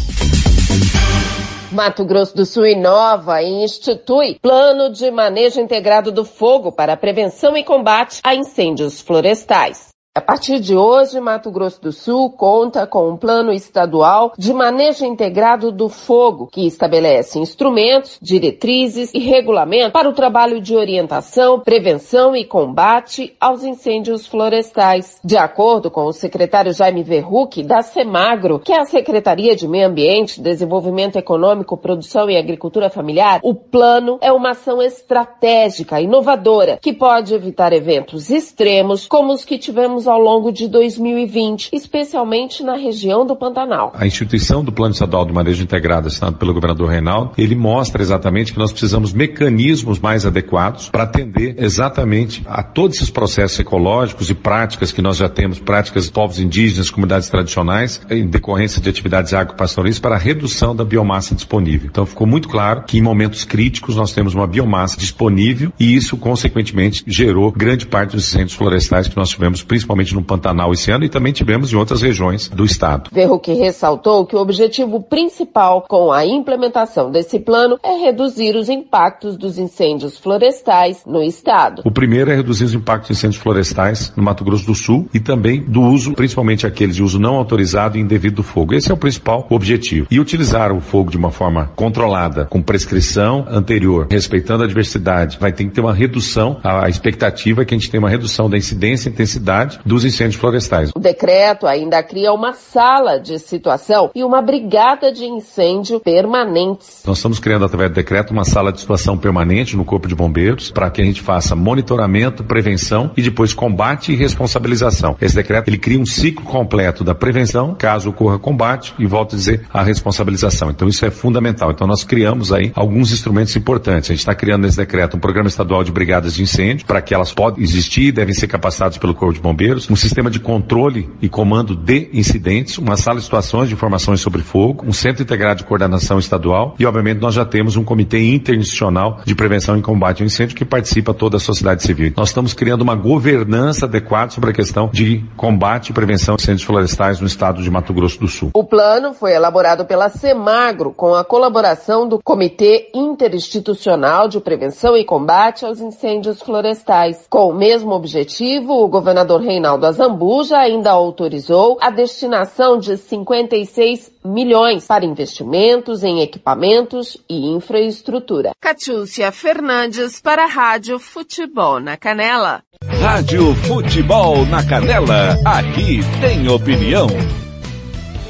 Mato Grosso do Sul inova e institui plano de manejo integrado do fogo para prevenção e combate a incêndios florestais. A partir de hoje, Mato Grosso do Sul conta com um plano estadual de manejo integrado do fogo, que estabelece instrumentos, diretrizes e regulamentos para o trabalho de orientação, prevenção e combate aos incêndios florestais. De acordo com o secretário Jaime Verruc, da Semagro, que é a Secretaria de Meio Ambiente, Desenvolvimento Econômico, Produção e Agricultura Familiar, o plano é uma ação estratégica, inovadora, que pode evitar eventos extremos como os que tivemos ao longo de 2020, especialmente na região do Pantanal. A instituição do Plano Estadual de Manejo Integrado assinado pelo governador Reinaldo, ele mostra exatamente que nós precisamos mecanismos mais adequados para atender exatamente a todos esses processos ecológicos e práticas que nós já temos, práticas de povos indígenas, comunidades tradicionais, em decorrência de atividades agropastoris para a redução da biomassa disponível. Então ficou muito claro que em momentos críticos nós temos uma biomassa disponível e isso consequentemente gerou grande parte dos incêndios florestais que nós tivemos principalmente no Pantanal esse ano e também tivemos em outras regiões do estado. Verruc ressaltou que o objetivo principal com a implementação desse plano é reduzir os impactos dos incêndios florestais no estado. O primeiro é reduzir os impactos de incêndios florestais no Mato Grosso do Sul e também do uso, principalmente aqueles de uso não autorizado e indevido do fogo. Esse é o principal objetivo. E utilizar o fogo de uma forma controlada, com prescrição anterior, respeitando a diversidade, vai ter que ter uma redução, a expectativa é que a gente tenha uma redução da incidência e intensidade dos incêndios florestais. O decreto ainda cria uma sala de situação e uma brigada de incêndio permanentes. Nós estamos criando através do decreto uma sala de situação permanente no Corpo de Bombeiros para que a gente faça monitoramento, prevenção e depois combate e responsabilização. Esse decreto ele cria um ciclo completo da prevenção, caso ocorra combate e volto a dizer a responsabilização. Então isso é fundamental. Então nós criamos aí alguns instrumentos importantes. A gente está criando nesse decreto um programa estadual de brigadas de incêndio para que elas podem existir, devem ser capacitadas pelo Corpo de Bombeiros, um sistema de controle e comando de incidentes, uma sala de situações de informações sobre fogo, um centro integrado de coordenação estadual e obviamente nós já temos um comitê interinstitucional de prevenção e combate ao incêndio que participa toda a sociedade civil. Nós estamos criando uma governança adequada sobre a questão de combate e prevenção de incêndios florestais no estado de Mato Grosso do Sul. O plano foi elaborado pela Semagro com a colaboração do Comitê Interinstitucional de Prevenção e Combate aos Incêndios Florestais. Com o mesmo objetivo, o governador Reinaldo Azambuja ainda autorizou a destinação de 56 milhões para investimentos em equipamentos e infraestrutura. Catiúcia Fernandes para a Rádio Futebol na Canela. Rádio Futebol na Canela, aqui tem opinião.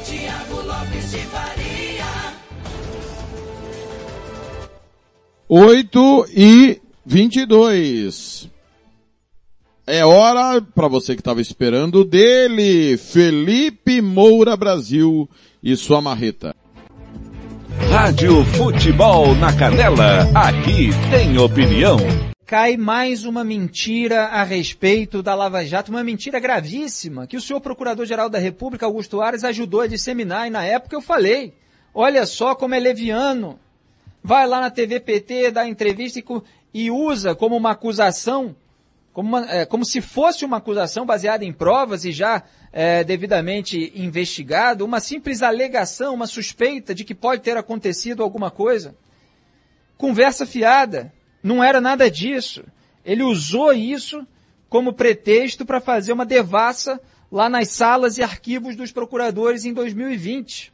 Tiago Lopes de Faria. 8 e 22. É hora, para você que estava esperando, dele, Felipe Moura Brasil e sua marreta. Rádio Futebol na Canela, aqui tem opinião. Cai mais uma mentira a respeito da Lava Jato, uma mentira gravíssima, que o senhor Procurador-Geral da República, Augusto Ares, ajudou a disseminar, e na época eu falei, olha só como é leviano, vai lá na TV PT, dá entrevista e, e usa como uma acusação, como, uma, é, como se fosse uma acusação baseada em provas e já é, devidamente investigado, uma simples alegação, uma suspeita de que pode ter acontecido alguma coisa. Conversa fiada. Não era nada disso. Ele usou isso como pretexto para fazer uma devassa lá nas salas e arquivos dos procuradores em 2020.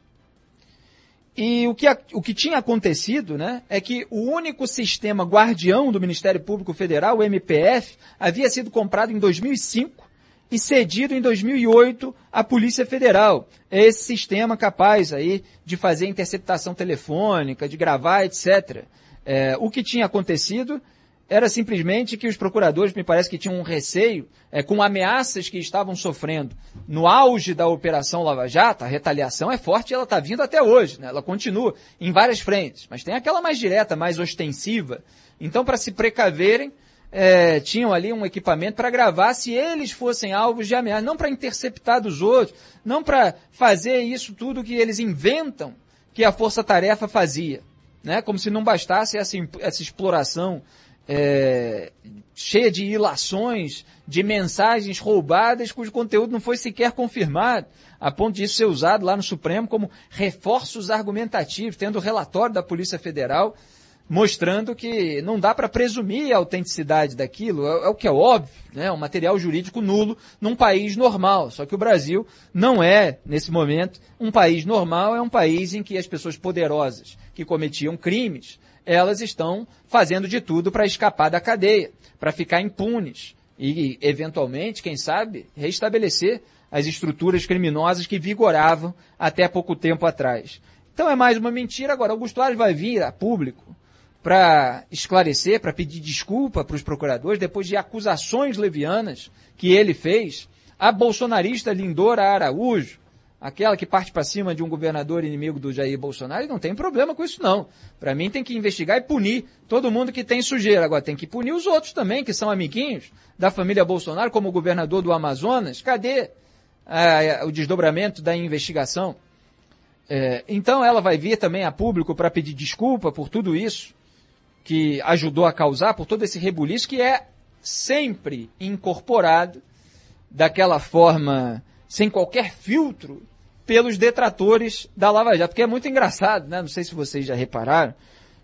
E o que, o que tinha acontecido, né, é que o único sistema guardião do Ministério Público Federal, o MPF, havia sido comprado em 2005 e cedido em 2008 à Polícia Federal. É esse sistema capaz aí de fazer interceptação telefônica, de gravar, etc. É, o que tinha acontecido era simplesmente que os procuradores, me parece que tinham um receio, é, com ameaças que estavam sofrendo no auge da Operação Lava Jato, a retaliação é forte e ela está vindo até hoje, né? ela continua em várias frentes, mas tem aquela mais direta, mais ostensiva. Então, para se precaverem, é, tinham ali um equipamento para gravar se eles fossem alvos de ameaça, não para interceptar dos outros, não para fazer isso tudo que eles inventam que a força-tarefa fazia né? Como se não bastasse essa, essa exploração é, cheia de ilações, de mensagens roubadas cujo conteúdo não foi sequer confirmado, a ponto de isso ser usado lá no Supremo como reforços argumentativos, tendo o relatório da Polícia Federal mostrando que não dá para presumir a autenticidade daquilo, é, é, o que é óbvio, né? um material jurídico nulo num país normal. Só que o Brasil não é, nesse momento, um país normal, é um país em que as pessoas poderosas que cometiam crimes, elas estão fazendo de tudo para escapar da cadeia, para ficar impunes e, eventualmente, quem sabe, restabelecer as estruturas criminosas que vigoravam até pouco tempo atrás. Então é mais uma mentira. Agora, Augusto Ares vai vir a público para esclarecer, para pedir desculpa para os procuradores, depois de acusações levianas que ele fez, a bolsonarista Lindora Araújo, aquela que parte para cima de um governador inimigo do Jair Bolsonaro, não tem problema com isso não. Para mim tem que investigar e punir todo mundo que tem sujeira. Agora tem que punir os outros também, que são amiguinhos da família Bolsonaro, como o governador do Amazonas. Cadê ah, o desdobramento da investigação? É, então ela vai vir também a público para pedir desculpa por tudo isso que ajudou a causar, por todo esse rebuliço que é sempre incorporado daquela forma, sem qualquer filtro, pelos detratores da Lava Jato. Porque é muito engraçado, né? Não sei se vocês já repararam.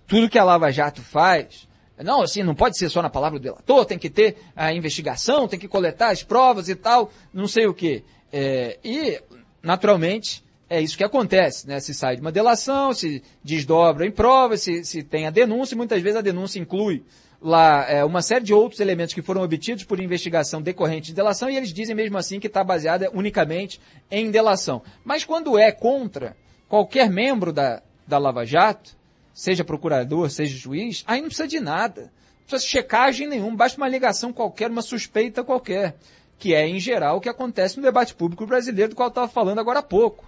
Tudo que a Lava Jato faz, não, assim, não pode ser só na palavra do delator, tem que ter a investigação, tem que coletar as provas e tal, não sei o quê. É, e, naturalmente, é isso que acontece, né? Se sai de uma delação, se desdobra em provas, se, se tem a denúncia, muitas vezes a denúncia inclui lá é, uma série de outros elementos que foram obtidos por investigação decorrente de delação e eles dizem mesmo assim que está baseada unicamente em delação. Mas quando é contra qualquer membro da, da Lava Jato, seja procurador, seja juiz, aí não precisa de nada. Não precisa de checagem nenhuma, basta uma ligação qualquer, uma suspeita qualquer, que é, em geral, o que acontece no debate público brasileiro, do qual eu estava falando agora há pouco.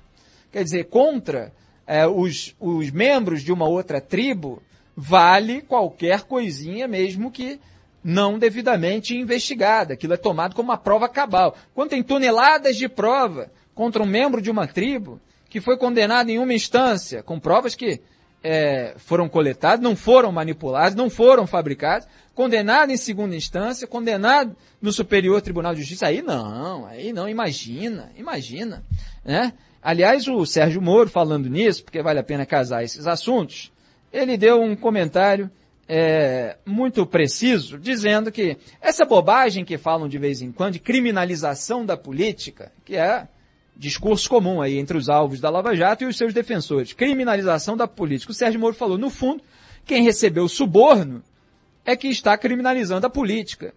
Quer dizer, contra é, os, os membros de uma outra tribo, vale qualquer coisinha mesmo que não devidamente investigada. Aquilo é tomado como uma prova cabal. Quando tem toneladas de prova contra um membro de uma tribo que foi condenado em uma instância, com provas que é, foram coletadas, não foram manipuladas, não foram fabricadas, condenado em segunda instância, condenado no Superior Tribunal de Justiça, aí não, aí não, imagina, imagina, né? Aliás, o Sérgio Moro, falando nisso, porque vale a pena casar esses assuntos, ele deu um comentário é, muito preciso, dizendo que essa bobagem que falam de vez em quando de criminalização da política, que é discurso comum aí entre os alvos da Lava Jato e os seus defensores, criminalização da política. O Sérgio Moro falou, no fundo, quem recebeu suborno é que está criminalizando a política.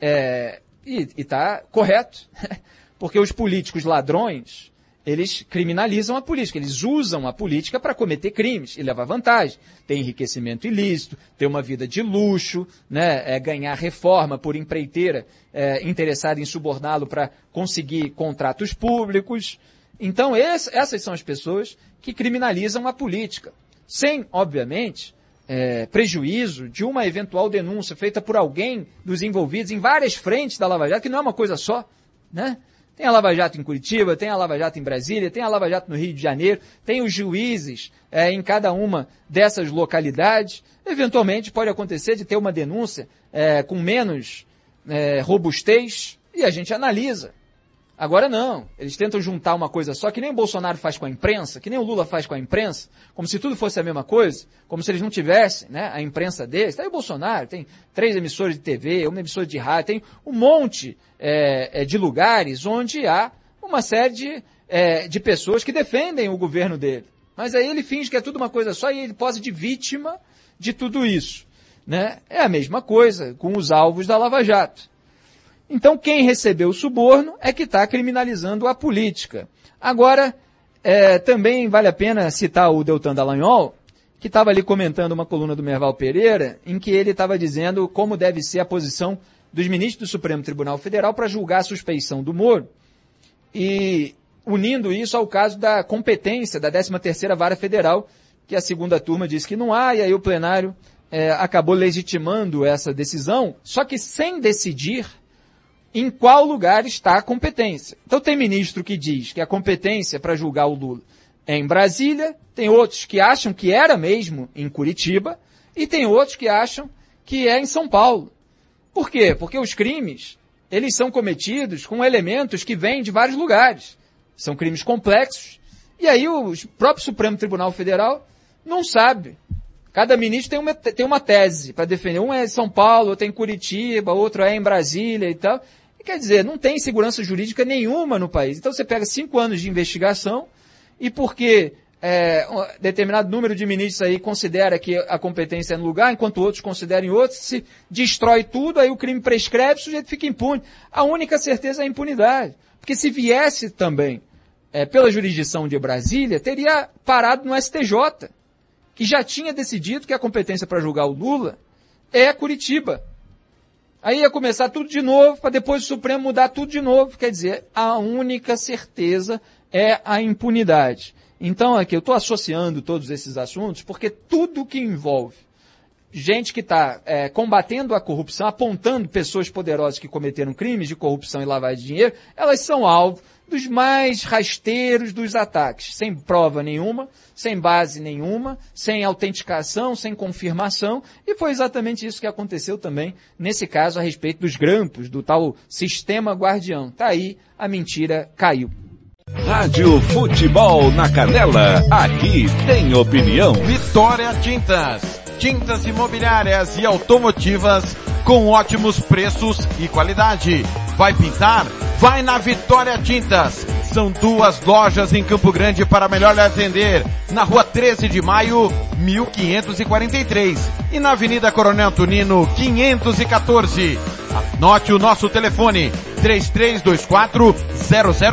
É, e está correto, [LAUGHS] porque os políticos ladrões, eles criminalizam a política, eles usam a política para cometer crimes e levar vantagem. Tem enriquecimento ilícito, ter uma vida de luxo, né, é, ganhar reforma por empreiteira é, interessada em suborná-lo para conseguir contratos públicos. Então, esse, essas são as pessoas que criminalizam a política. Sem, obviamente, é, prejuízo de uma eventual denúncia feita por alguém dos envolvidos em várias frentes da Lava Jato, que não é uma coisa só, né? Tem a Lava Jato em Curitiba, tem a Lava Jato em Brasília, tem a Lava Jato no Rio de Janeiro, tem os juízes é, em cada uma dessas localidades. Eventualmente pode acontecer de ter uma denúncia é, com menos é, robustez e a gente analisa. Agora não, eles tentam juntar uma coisa só, que nem o Bolsonaro faz com a imprensa, que nem o Lula faz com a imprensa, como se tudo fosse a mesma coisa, como se eles não tivessem né, a imprensa deles. Tem o Bolsonaro, tem três emissores de TV, uma emissora de rádio, tem um monte é, é, de lugares onde há uma série de, é, de pessoas que defendem o governo dele. Mas aí ele finge que é tudo uma coisa só e ele posa de vítima de tudo isso. Né? É a mesma coisa com os alvos da Lava Jato. Então, quem recebeu o suborno é que está criminalizando a política. Agora, é, também vale a pena citar o Deltan Dallagnol, que estava ali comentando uma coluna do Merval Pereira, em que ele estava dizendo como deve ser a posição dos ministros do Supremo Tribunal Federal para julgar a suspeição do Moro, e unindo isso ao caso da competência da 13ª Vara Federal, que a segunda turma disse que não há, e aí o plenário é, acabou legitimando essa decisão, só que sem decidir em qual lugar está a competência. Então tem ministro que diz que a competência para julgar o Lula é em Brasília, tem outros que acham que era mesmo em Curitiba, e tem outros que acham que é em São Paulo. Por quê? Porque os crimes, eles são cometidos com elementos que vêm de vários lugares. São crimes complexos, e aí o próprio Supremo Tribunal Federal não sabe. Cada ministro tem uma, tem uma tese para defender. Um é em São Paulo, outro é em Curitiba, outro é em Brasília e tal. Quer dizer, não tem segurança jurídica nenhuma no país. Então você pega cinco anos de investigação e porque é, um determinado número de ministros aí considera que a competência é no lugar, enquanto outros consideram outros, se destrói tudo, aí o crime prescreve, o sujeito fica impune. A única certeza é a impunidade. Porque se viesse também é, pela jurisdição de Brasília, teria parado no STJ, que já tinha decidido que a competência para julgar o Lula é Curitiba. Aí ia começar tudo de novo, para depois o Supremo mudar tudo de novo. Quer dizer, a única certeza é a impunidade. Então, aqui eu estou associando todos esses assuntos, porque tudo que envolve gente que está é, combatendo a corrupção, apontando pessoas poderosas que cometeram crimes de corrupção e lavagem de dinheiro, elas são alvo dos mais rasteiros dos ataques, sem prova nenhuma, sem base nenhuma, sem autenticação, sem confirmação, e foi exatamente isso que aconteceu também nesse caso a respeito dos grampos, do tal sistema guardião. Tá aí, a mentira caiu. Rádio Futebol na Canela, aqui tem opinião. Vitória Tintas, tintas imobiliárias e automotivas com ótimos preços e qualidade. Vai pintar? Vai na Vitória Tintas São duas lojas em Campo Grande para melhor atender. Na rua 13 de maio, 1543. E na Avenida Coronel Tunino, 514. Anote o nosso telefone, 3324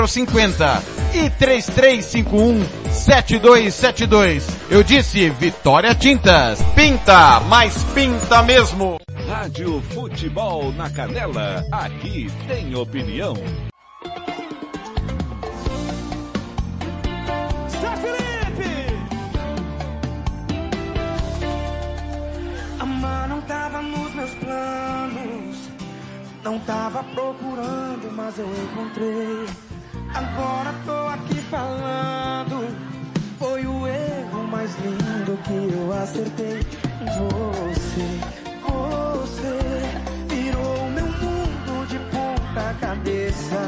0050 e 3351 7272. Eu disse Vitória Tintas. Pinta, mas pinta mesmo. Rádio Futebol na Canela, aqui tem opinião. Zé Felipe! Amar não tava nos meus planos. Não tava procurando, mas eu encontrei. Agora tô aqui falando. Foi o erro mais lindo que eu acertei. Você, você virou meu mundo de ponta cabeça.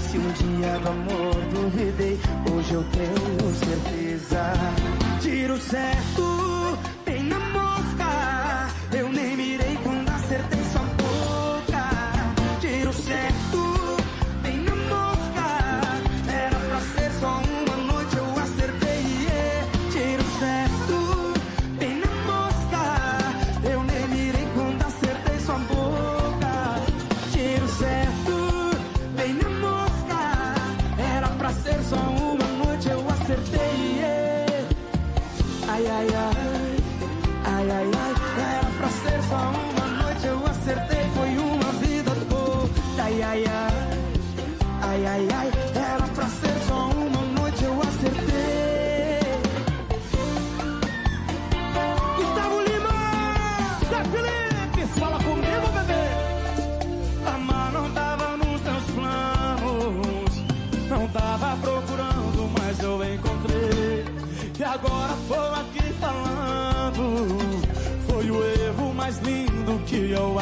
Se um dia do amor duvidei, hoje eu tenho certeza. Tiro certo,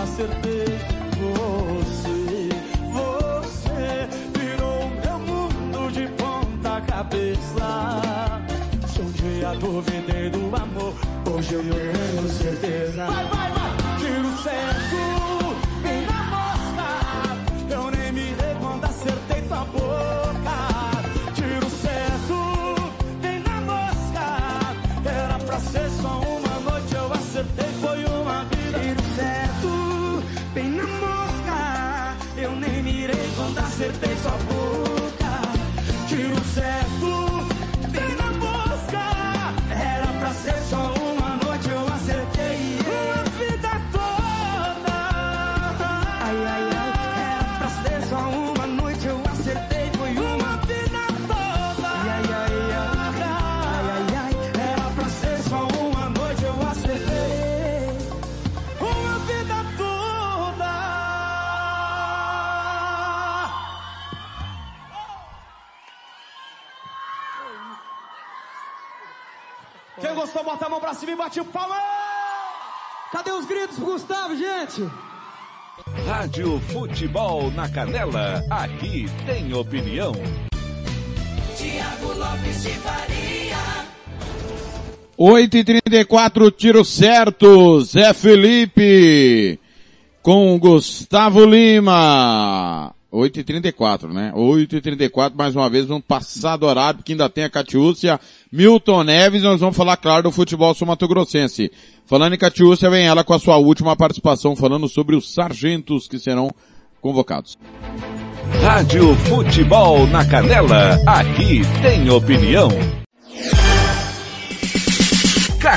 acertei. Você, você virou meu mundo de ponta cabeça. Se um dia duvidei do amor, hoje eu tenho certeza. Vai, vai, vai! Tiro certo, mirei quando acertei bota a mão pra cima e bate o palma. Cadê os gritos pro Gustavo, gente? Rádio Futebol na Canela, aqui tem opinião. Tiago Lopes de Faria. 8 e 34 tiro certo. Zé Felipe com Gustavo Lima. 8 e 34 né? 8 e 34 mais uma vez, vamos passar do horário, porque ainda tem a Catiúcia, Milton Neves, nós vamos falar, claro, do futebol sul-mato-grossense. Falando em Catiúcia, vem ela com a sua última participação, falando sobre os sargentos que serão convocados. Rádio Futebol na Canela, aqui tem opinião.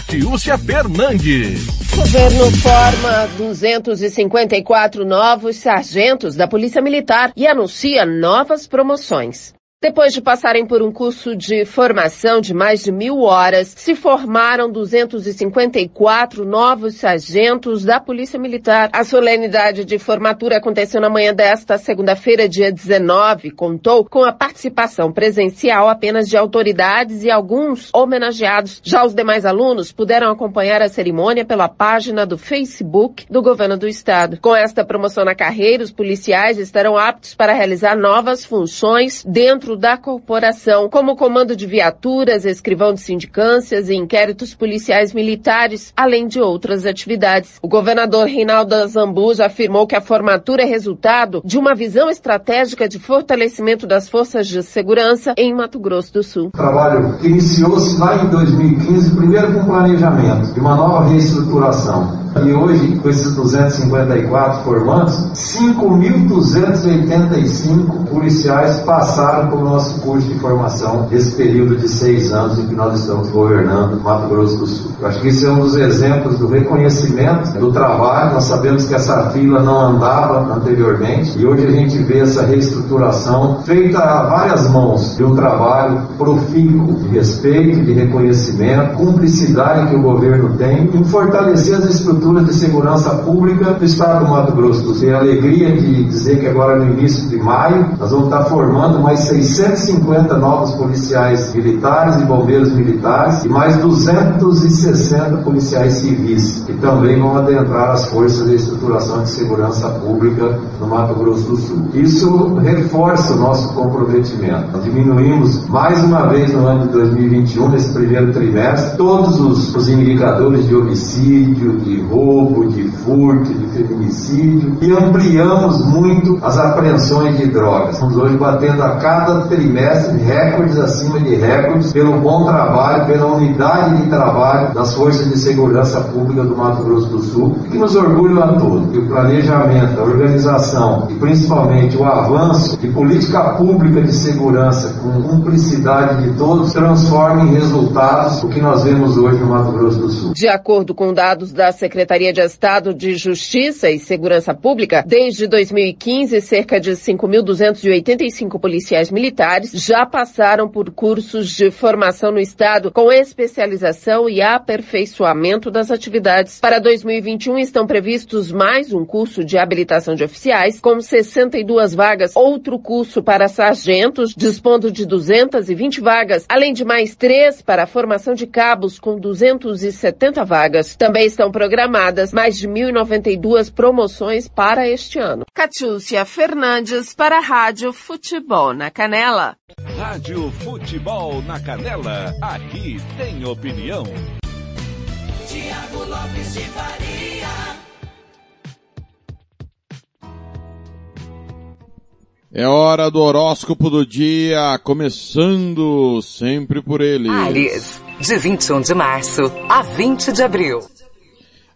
Catiúcia Fernandes. Governo forma 254 novos sargentos da Polícia Militar e anuncia novas promoções. Depois de passarem por um curso de formação de mais de mil horas, se formaram 254 novos sargentos da Polícia Militar. A solenidade de formatura aconteceu na manhã desta segunda-feira, dia 19, contou com a participação presencial apenas de autoridades e alguns homenageados. Já os demais alunos puderam acompanhar a cerimônia pela página do Facebook do Governo do Estado. Com esta promoção na carreira, os policiais estarão aptos para realizar novas funções dentro dentro da corporação, como comando de viaturas, escrivão de sindicâncias e inquéritos policiais militares, além de outras atividades. O governador Reinaldo Azambuja afirmou que a formatura é resultado de uma visão estratégica de fortalecimento das forças de segurança em Mato Grosso do Sul. Trabalho que iniciou-se lá em 2015, primeiro com planejamento de uma nova reestruturação. E hoje, com esses 254 formandos, 5.285 policiais passaram pelo nosso curso de formação nesse período de seis anos em que nós estamos governando Mato Grosso do Sul. Eu acho que isso é um dos exemplos do reconhecimento do trabalho. Nós sabemos que essa fila não andava anteriormente e hoje a gente vê essa reestruturação feita a várias mãos de um trabalho profícuo de respeito, de reconhecimento, cumplicidade que o governo tem em fortalecer as estruturas de segurança pública do Estado do Mato Grosso do Sul. Tenho a alegria de dizer que agora no início de maio nós vamos estar formando mais 650 novos policiais militares e bombeiros militares e mais 260 policiais civis que também vão adentrar as forças de estruturação de segurança pública no Mato Grosso do Sul. Isso reforça o nosso comprometimento. Nós diminuímos mais uma vez no ano de 2021, nesse primeiro trimestre, todos os, os indicadores de homicídio, de roubo, de furto, de feminicídio e ampliamos muito as apreensões de drogas. Estamos hoje batendo a cada trimestre recordes acima de recordes pelo bom trabalho, pela unidade de trabalho das forças de segurança pública do Mato Grosso do Sul, que nos orgulha a todos. Que o planejamento, a organização e principalmente o avanço de política pública de segurança com cumplicidade de todos transforme em resultados o que nós vemos hoje no Mato Grosso do Sul. De acordo com dados da Secretaria de Estado de Justiça e Segurança Pública, desde 2015, cerca de 5.285 policiais militares já passaram por cursos de formação no Estado com especialização e aperfeiçoamento das atividades. Para 2021 estão previstos mais um curso de habilitação de oficiais com 62 vagas, outro curso para sargentos, dispondo de 220 vagas, além de mais três para a formação de cabos com 270 vagas. Também estão programadas mais de 1.092 promoções para este ano. Catiúcia Fernandes para a Rádio Futebol na Canela. Rádio Futebol na Canela, aqui tem opinião. Tiago Lopes de Faria. É hora do horóscopo do dia, começando sempre por ele. Ares, de 21 de março a 20 de abril.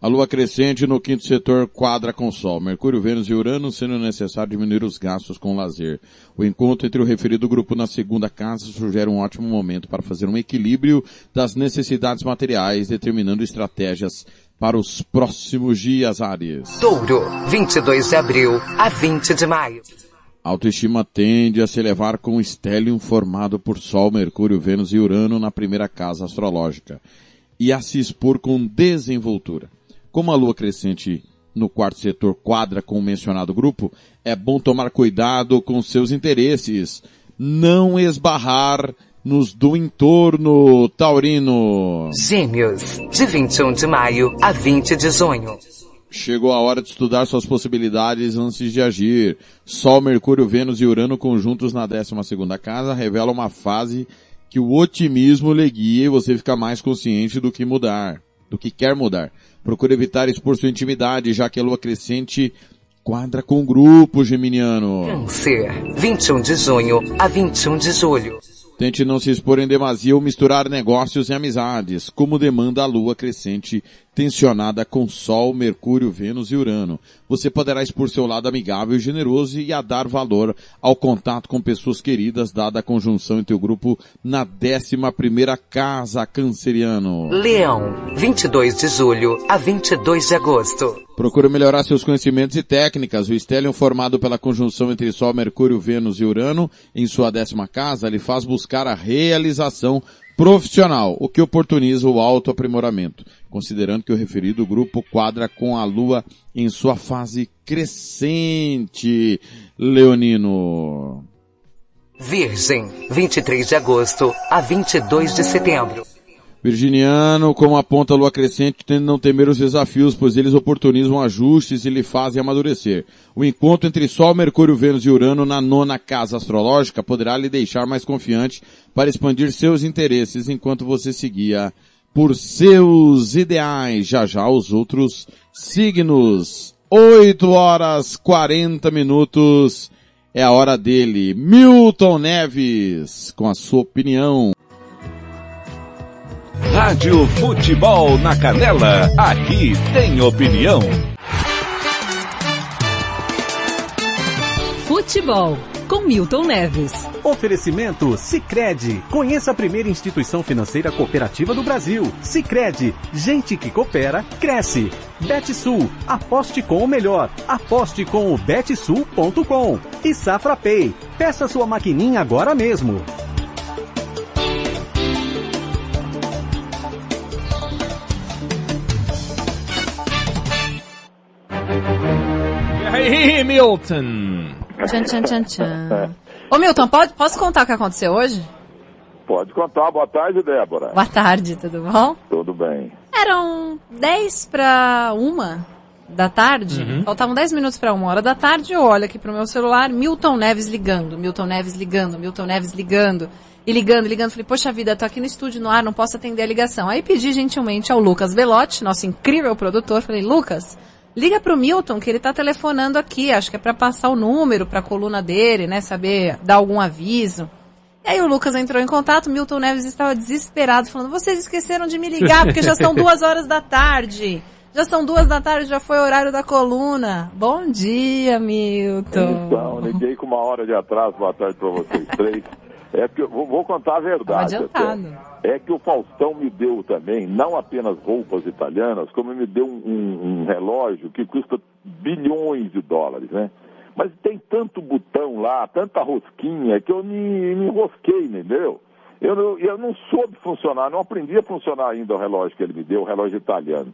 A lua crescente no quinto setor quadra com Sol, Mercúrio, Vênus e Urano, sendo necessário diminuir os gastos com lazer. O encontro entre o referido grupo na segunda casa sugere um ótimo momento para fazer um equilíbrio das necessidades materiais, determinando estratégias para os próximos dias, Ares. Touro, 22 de abril a 20 de maio. A autoestima tende a se elevar com o stellium formado por Sol, Mercúrio, Vênus e Urano na primeira casa astrológica e a se expor com desenvoltura. Como a lua crescente no quarto setor quadra com o mencionado grupo, é bom tomar cuidado com seus interesses, não esbarrar nos do entorno taurino. Gêmeos, de 21 de maio a 20 de junho. Chegou a hora de estudar suas possibilidades antes de agir. Sol, Mercúrio, Vênus e Urano conjuntos na 12 segunda casa revelam uma fase que o otimismo lhe guia e você fica mais consciente do que mudar, do que quer mudar. Procure evitar expor sua intimidade, já que a lua crescente quadra com o grupo geminiano. Câncer, 21 de junho a 21 de julho. Tente não se expor em demasia ou misturar negócios e amizades, como demanda a lua crescente tensionada com Sol, Mercúrio, Vênus e Urano. Você poderá expor seu lado amigável e generoso e a dar valor ao contato com pessoas queridas, dada a conjunção entre o grupo na décima primeira casa canceriano. Leão, 22 de julho a 22 de agosto. Procure melhorar seus conhecimentos e técnicas. O stellium formado pela conjunção entre Sol, Mercúrio, Vênus e Urano em sua décima casa lhe faz buscar a realização profissional, o que oportuniza o autoaprimoramento, considerando que o referido grupo quadra com a Lua em sua fase crescente, Leonino. Virgem, 23 de agosto a 22 de setembro. Virginiano, como aponta a lua crescente, tende a não temer os desafios, pois eles oportunizam ajustes e lhe fazem amadurecer. O encontro entre Sol, Mercúrio, Vênus e Urano na nona casa astrológica poderá lhe deixar mais confiante para expandir seus interesses enquanto você seguia por seus ideais. Já já os outros signos. 8 horas 40 minutos é a hora dele. Milton Neves, com a sua opinião. Rádio Futebol na Canela, aqui tem opinião. Futebol com Milton Neves. Oferecimento Sicredi. Conheça a primeira instituição financeira cooperativa do Brasil. Sicredi. Gente que coopera cresce. Betsul. Aposte com o melhor. Aposte com o betsul.com. E Safra Pay. Peça sua maquininha agora mesmo. Aí, Milton? Tchan, tchan, tchan, tchan. Ô Milton, pode, posso contar o que aconteceu hoje? Pode contar. Boa tarde, Débora. Boa tarde, tudo bom? Tudo bem. Eram 10 para uma da tarde, Uhum. faltavam 10 minutos para uma hora da tarde, eu olho aqui pro meu celular, Milton Neves ligando, Milton Neves ligando, Milton Neves ligando, e ligando, ligando, falei, poxa vida, tô aqui no estúdio no ar, não posso atender a ligação. Aí pedi gentilmente ao Lucas Belotti, nosso incrível produtor, falei, Lucas, liga pro Milton que ele tá telefonando aqui, acho que é para passar o número pra coluna dele, né, saber, dar algum aviso. E aí o Lucas entrou em contato, Milton Neves estava desesperado, falando, vocês esqueceram de me ligar, porque já são [LAUGHS] duas horas da tarde. Já são duas da tarde, já foi o horário da coluna. Bom dia, Milton. Então, liguei com uma hora de atraso. Boa tarde para vocês três. É que eu vou, vou contar a verdade. adiantado. até. É que o Faustão me deu também, não apenas roupas italianas, como me deu um, um- um relógio que custa bilhões de dólares, né? Mas tem tanto botão lá, tanta rosquinha, que eu me, me enrosquei, entendeu? Eu, não- eu não soube funcionar, não aprendi a funcionar ainda o relógio que ele me deu, o relógio italiano.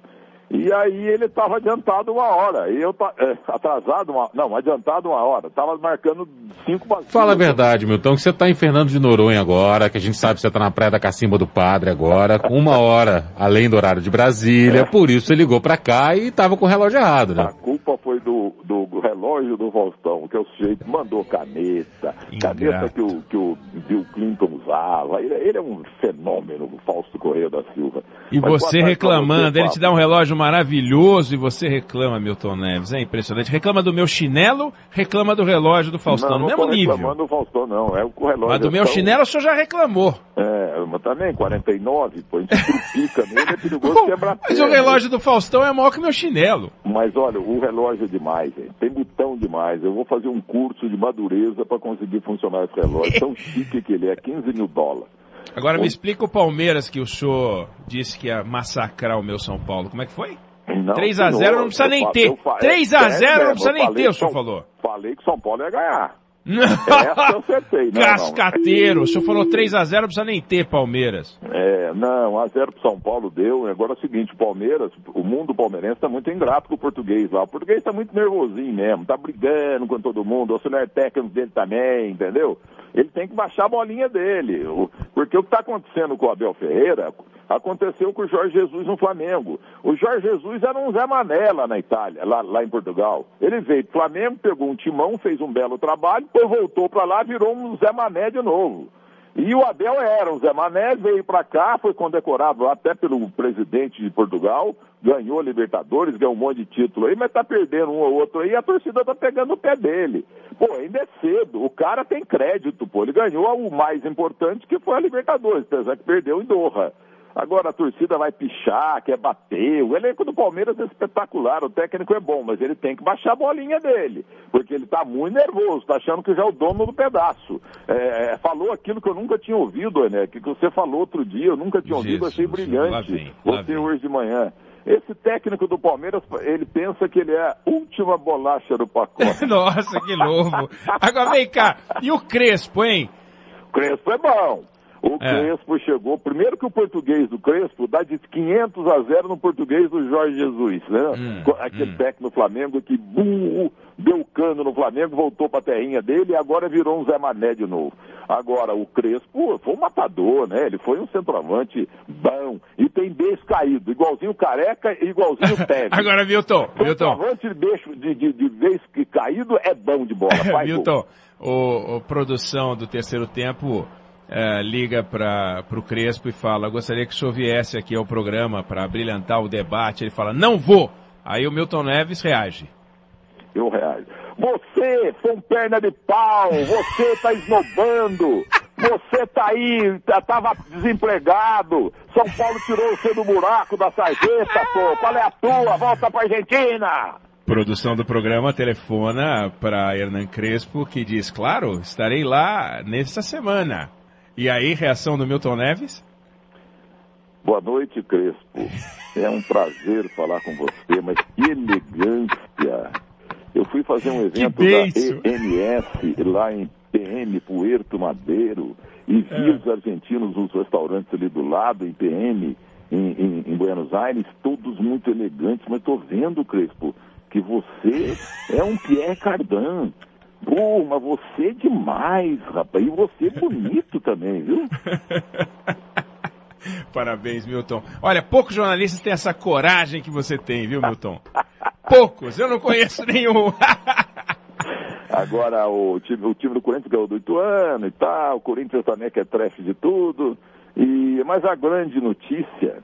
E aí ele estava adiantado uma hora, e eu é, atrasado uma, não, adiantado uma hora, estava marcando cinco bacias. Fala a verdade, Milton, que você tá em Fernando de Noronha agora, que a gente sabe que você tá na Praia da Cacimba do Padre agora, com uma [LAUGHS] hora além do horário de Brasília, por isso você ligou pra cá e tava com o relógio errado, né? A culpa foi do, do relógio do Faustão, que o sujeito mandou caneta, caneta que o, que o Bill Clinton usava. Ele, ele é um fenômeno, o Fausto Correia da Silva. E Mas você reclamando, você, ele te dá um relógio maravilhoso e você reclama, Milton Neves. É impressionante. Reclama do meu chinelo, reclama do relógio do Faustão. não, no não mesmo nível. reclamando do Faustão, não. É o relógio. Mas do é meu tão- chinelo o senhor já reclamou. É, mas também 49, pô, a gente trupica nele, é perigoso [LAUGHS] quebrar Mas o relógio do Faustão é maior que meu chinelo. Mas olha, o relógio é demais. Tem botão demais. Eu vou fazer um curso de madureza para conseguir funcionar esse relógio. Tão [LAUGHS] chique que ele é, 15 mil dólares. Agora me explica o Palmeiras que o senhor disse que ia massacrar o meu São Paulo. Como é que foi? Não, 3 a 0 senhor, não precisa nem ter. eu fa- 3 é, a é 0 não precisa nem ter, o senhor falou. Falei que São Paulo ia ganhar. Essa eu [LAUGHS] acertei. Não, não. Cascateiro. O senhor falou 3 a 0 não precisa nem ter Palmeiras. É, não, 1x0 pro São Paulo deu. Agora é o seguinte, o Palmeiras, o mundo palmeirense está muito ingrato com o português lá. O português está muito nervosinho mesmo, tá brigando com todo mundo, o auxiliar técnico dele também, entendeu? Ele tem que baixar a bolinha dele. Porque o que está acontecendo com o Abel Ferreira aconteceu com o Jorge Jesus no Flamengo. O Jorge Jesus era um Zé Mané lá na Itália, lá, lá em Portugal. Ele veio do Flamengo, pegou um timão, fez um belo trabalho, depois voltou para lá, virou um Zé Mané de novo. E o Abel era um Zé Mané, veio para cá, foi condecorado até pelo presidente de Portugal, ganhou a Libertadores, ganhou um monte de título aí, mas tá perdendo um ou outro aí, a torcida tá pegando o pé dele. Pô, ainda é cedo, o cara tem crédito, pô, ele ganhou o mais importante que foi a Libertadores, apesar que perdeu em Doha. Agora a torcida vai pichar, quer bater. O elenco do Palmeiras é espetacular, o técnico é bom, mas ele tem que baixar a bolinha dele, porque ele tá muito nervoso, tá achando que já é o dono do pedaço. É, é, falou aquilo que eu nunca tinha ouvido, né? Que você falou outro dia, eu nunca tinha ouvido, achei lá brilhante. vem, lá você hoje de manhã. Esse técnico do Palmeiras, ele pensa que ele é a última bolacha do pacote. [LAUGHS] Nossa, que novo. Agora vem cá. E o Crespo, hein? Crespo é bom. O É. Crespo chegou, primeiro que o português do Crespo dá de 500 a 0 no português do Jorge Jesus, né? Hum, Aquele técnico do Flamengo que burro, deu cano no Flamengo, voltou pra terrinha dele e agora virou um Zé Mané de novo. Agora, o Crespo foi um matador, né? Ele foi um centroavante bom e tem beijo caído, igualzinho o Careca e igualzinho o [LAUGHS] Tevez. Agora, Milton, Milton. Centroavante de beijo de, de, de caído é bom de bola. [LAUGHS] Milton, o, o produção do terceiro tempo eh, liga para o Crespo e fala: gostaria que o senhor viesse aqui ao programa para brilhantar o debate. Ele fala: não vou. Aí o Milton Neves reage. Eu reajo. Você, com perna de pau, você tá esnobando, você tá aí, tá- tava desempregado, São Paulo tirou você do buraco da sarjeta, pô, qual é a tua? Volta pra Argentina! Produção do programa telefona para Hernan Crespo que diz: claro, estarei lá nesta semana. E aí, reação do Milton Neves? Boa noite, Crespo. É um prazer falar com você, mas que elegância. Eu fui fazer um evento da. EMS lá em PM, Puerto Madeiro, e vi É. os argentinos nos restaurantes ali do lado, em PM, em, em- em Buenos Aires, todos muito elegantes, mas tô vendo, Crespo, que você é um Pierre Cardin. Pô, mas você é demais, rapaz. E você é bonito [LAUGHS] também, viu? Parabéns, Milton. Olha, poucos jornalistas têm essa coragem que você tem, viu, Milton? Poucos, eu não conheço nenhum. [LAUGHS] Agora o time, o time do Corinthians ganhou do Ituano e tal, o Corinthians também que é trefe de tudo. E, mas a grande notícia,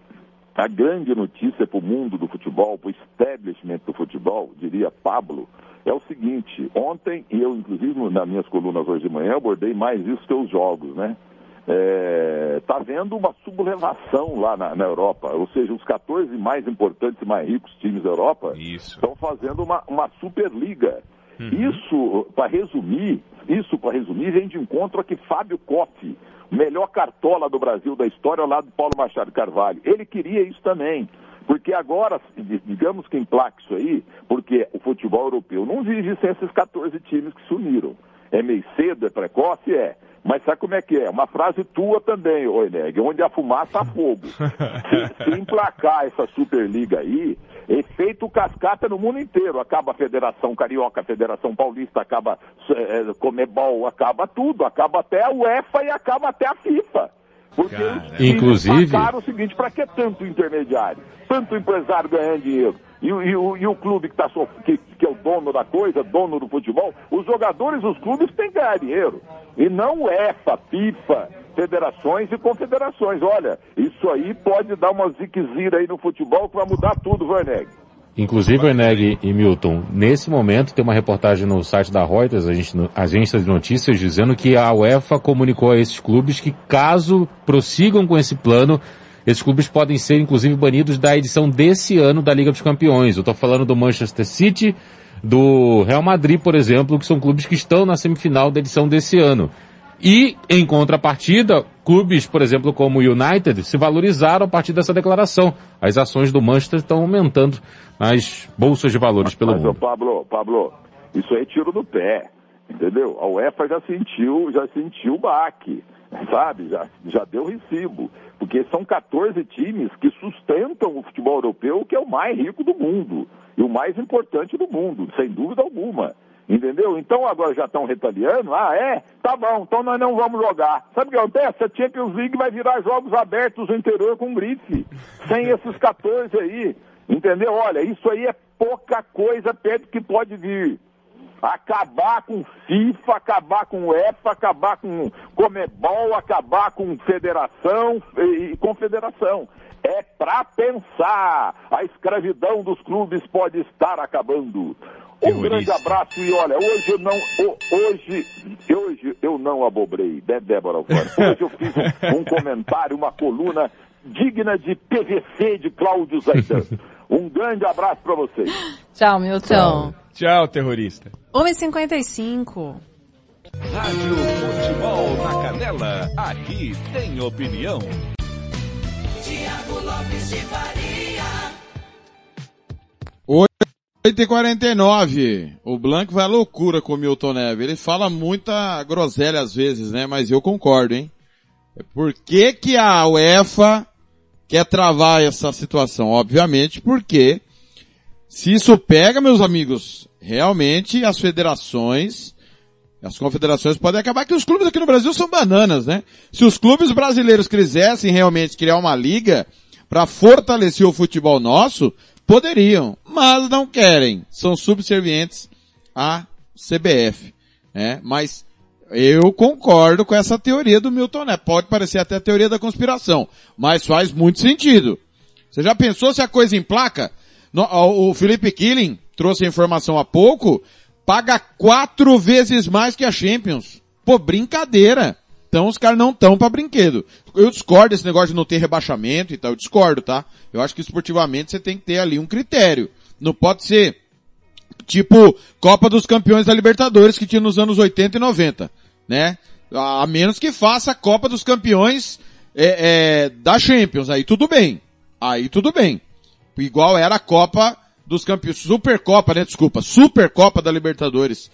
a grande notícia para o mundo do futebol, para o establishment do futebol, diria Pablo, é o seguinte, ontem, e eu inclusive nas minhas colunas hoje de manhã, abordei mais isso que os jogos, né? Está havendo uma sublevação lá na, na Europa, ou seja, os 14 mais importantes e mais ricos times da Europa estão fazendo uma, uma Superliga. Isso, para resumir, isso para resumir, vem de encontro a que Fábio Koff, melhor cartola do Brasil da história, ao lado de Paulo Machado Carvalho, ele queria isso também. Porque agora, di- digamos que emplaque isso aí, porque o futebol europeu não vive sem esses 14 times que se uniram. É meio cedo, é precoce? É. Mas sabe como é que é? Uma frase tua também, ô Eneg, onde a fumaça há fogo. [LAUGHS] Se, se emplacar essa Superliga aí, efeito cascata no mundo inteiro. Acaba a Federação Carioca, a Federação Paulista, acaba é, Comebol, acaba tudo. Acaba até a UEFA e acaba até a FIFA. Porque os times Inclusive- o seguinte, para que tanto intermediário? Tanto empresário ganhando dinheiro? E, o- e o, e o clube que, tá sof- que, que é o dono da coisa, dono do futebol, os jogadores, os clubes têm que ganhar dinheiro. E não UEFA, FIFA, federações e confederações. Olha, isso aí pode dar uma ziquezira aí no futebol que vai mudar tudo, Verneg. Inclusive, Eneg e Milton, nesse momento tem uma reportagem no site da Reuters, agência de notícias, dizendo que a UEFA comunicou a esses clubes que caso prossigam com esse plano, esses clubes podem ser inclusive banidos da edição desse ano da Liga dos Campeões. Eu estou falando do Manchester City, do Real Madrid, por exemplo, que são clubes que estão na semifinal da edição desse ano. E, em contrapartida, clubes, por exemplo, como o United, se valorizaram a partir dessa declaração. As ações do Manchester estão aumentando nas bolsas de valores pelo Mas, mundo. Pablo, Pablo, isso aí é tiro no pé, entendeu? A UEFA já sentiu, já sentiu o baque, sabe? Já, já deu recibo. Porque são 14 times que sustentam o futebol europeu, que é o mais rico do mundo. E o mais importante do mundo, sem dúvida alguma. Entendeu? Então agora já estão retaliando. Ah, é? Tá bom, então nós não vamos jogar. Sabe o que acontece? A Champions League vai virar jogos abertos no interior com grife. Sem esses 14 aí. Entendeu? Olha, isso aí é pouca coisa perto que pode vir. Acabar com FIFA, acabar com UEFA, acabar com Comebol, acabar com federação e, confederação. É para pensar. A escravidão dos clubes pode estar acabando. Um grande abraço e olha, hoje eu não, ho- hoje, hoje eu não abobrei, né, Débora Alfaro? [LAUGHS] Hoje eu fiz um, um comentário, uma coluna digna de PVC de Cláudio Zaidan. [LAUGHS] Um grande abraço para vocês. Tchau, Milton. Tchau, terrorista. 1h55. Rádio Futebol na Canela, aqui tem opinião. Tiago Lopes de Faria. 8h49. O Blanco vai à loucura com o Milton Neves. Ele fala muita groselha às vezes, né? Mas eu concordo, hein? Por que que a UEFA quer travar essa situação? Obviamente porque se isso pega, meus amigos, realmente as federações, as confederações podem acabar que os clubes aqui no Brasil são bananas, né? Se os clubes brasileiros quisessem realmente criar uma liga para fortalecer o futebol nosso, poderiam, mas não querem. São subservientes à CBF, né? Mas eu concordo com essa teoria do Milton Neves. Pode parecer até a teoria da conspiração, mas faz muito sentido. Você já pensou se a coisa emplaca? O Felipe Killing trouxe a informação há pouco, paga quatro vezes mais que a Champions. Pô, brincadeira. Então os caras não estão para brinquedo. Eu discordo desse negócio de não ter rebaixamento e tal, eu discordo, tá? Eu acho que esportivamente você tem que ter ali um critério. Não pode ser tipo Copa dos Campeões da Libertadores que tinha nos anos 80 e 90, né? A menos que faça a Copa dos Campeões é, é, da Champions, aí tudo bem. Aí tudo bem. Igual era a Copa dos Campeões, Supercopa, né? Desculpa, Supercopa da Libertadores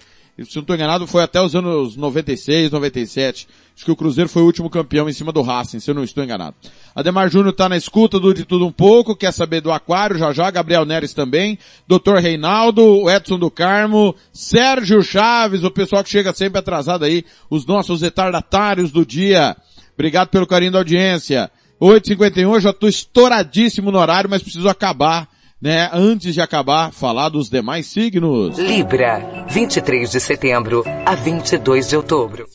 se não estou enganado, foi até os anos 96, 97. Acho que o Cruzeiro foi o último campeão em cima do Racing, se eu não estou enganado. Ademar Júnior está na escuta do De Tudo Um Pouco, quer saber do Aquário, já já, Gabriel Neres também, Dr. Reinaldo, Edson do Carmo, Sérgio Chaves, o pessoal que chega sempre atrasado aí, os nossos retardatários do dia. Obrigado pelo carinho da audiência. 8h51, já estou estouradíssimo no horário, mas preciso acabar né, antes de acabar, falar dos demais signos. Libra, 23 de setembro a 22 de outubro.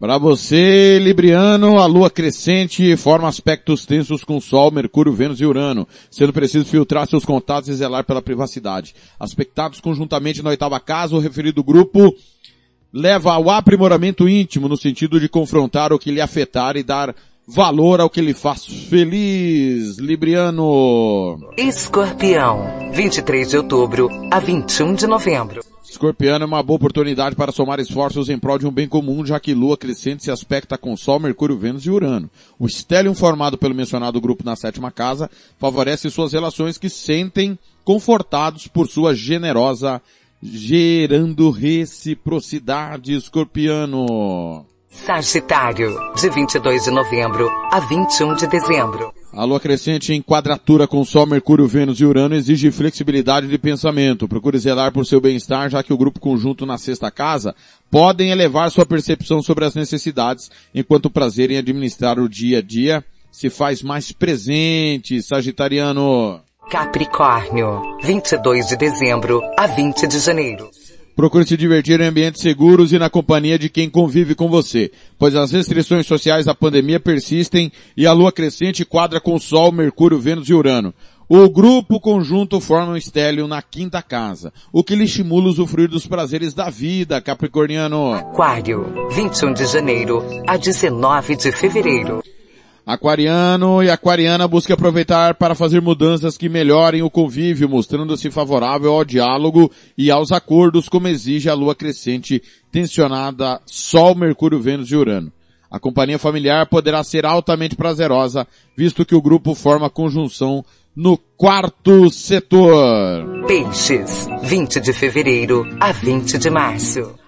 Para você, Libriano, a lua crescente forma aspectos tensos com Sol, Mercúrio, Vênus e Urano, sendo preciso filtrar seus contatos e zelar pela privacidade. Aspectados conjuntamente na oitava casa, o referido grupo leva ao aprimoramento íntimo no sentido de confrontar o que lhe afetar e dar valor ao que lhe faz feliz, Libriano. Escorpião, 23 de outubro a 21 de novembro. Escorpiano é uma boa oportunidade para somar esforços em prol de um bem comum, já que Lua crescente se aspecta com Sol, Mercúrio, Vênus e Urano. O estélio formado pelo mencionado grupo na sétima casa favorece suas relações que sentem confortados por sua generosa, gerando reciprocidade, escorpiano. Sagitário, de 22 de novembro a 21 de dezembro. A lua crescente em quadratura com Sol, Mercúrio, Vênus e Urano exige flexibilidade de pensamento. Procure zelar por seu bem-estar, já que o grupo conjunto na sexta casa podem elevar sua percepção sobre as necessidades, enquanto o prazer em administrar o dia a dia se faz mais presente, Sagitariano. Capricórnio, 22 de dezembro a 20 de janeiro. Procure se divertir em ambientes seguros e na companhia de quem convive com você, pois as restrições sociais da pandemia persistem e a lua crescente quadra com o Sol, Mercúrio, Vênus e Urano. O grupo conjunto forma um estélio na quinta casa, o que lhe estimula usufruir dos prazeres da vida, Capricorniano. Aquário, 21 de janeiro a 19 de fevereiro. Aquariano e aquariana busca aproveitar para fazer mudanças que melhorem o convívio, mostrando-se favorável ao diálogo e aos acordos, como exige a lua crescente tensionada Sol, Mercúrio, Vênus e Urano. A companhia familiar poderá ser altamente prazerosa, visto que o grupo forma conjunção no quarto setor. Peixes, 20 de fevereiro a 20 de março.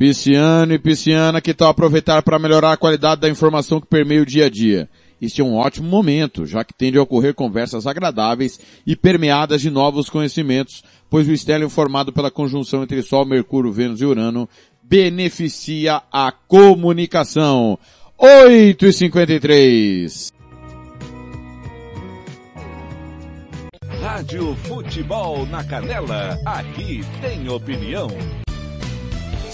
Pisciano e pisciana, que tal aproveitar para melhorar a qualidade da informação que permeia o dia a dia? Este é um ótimo momento, já que tende a ocorrer conversas agradáveis e permeadas de novos conhecimentos, pois o estélio formado pela conjunção entre Sol, Mercúrio, Vênus e Urano beneficia a comunicação. 8 e 53 Rádio Futebol na Canela, aqui tem opinião.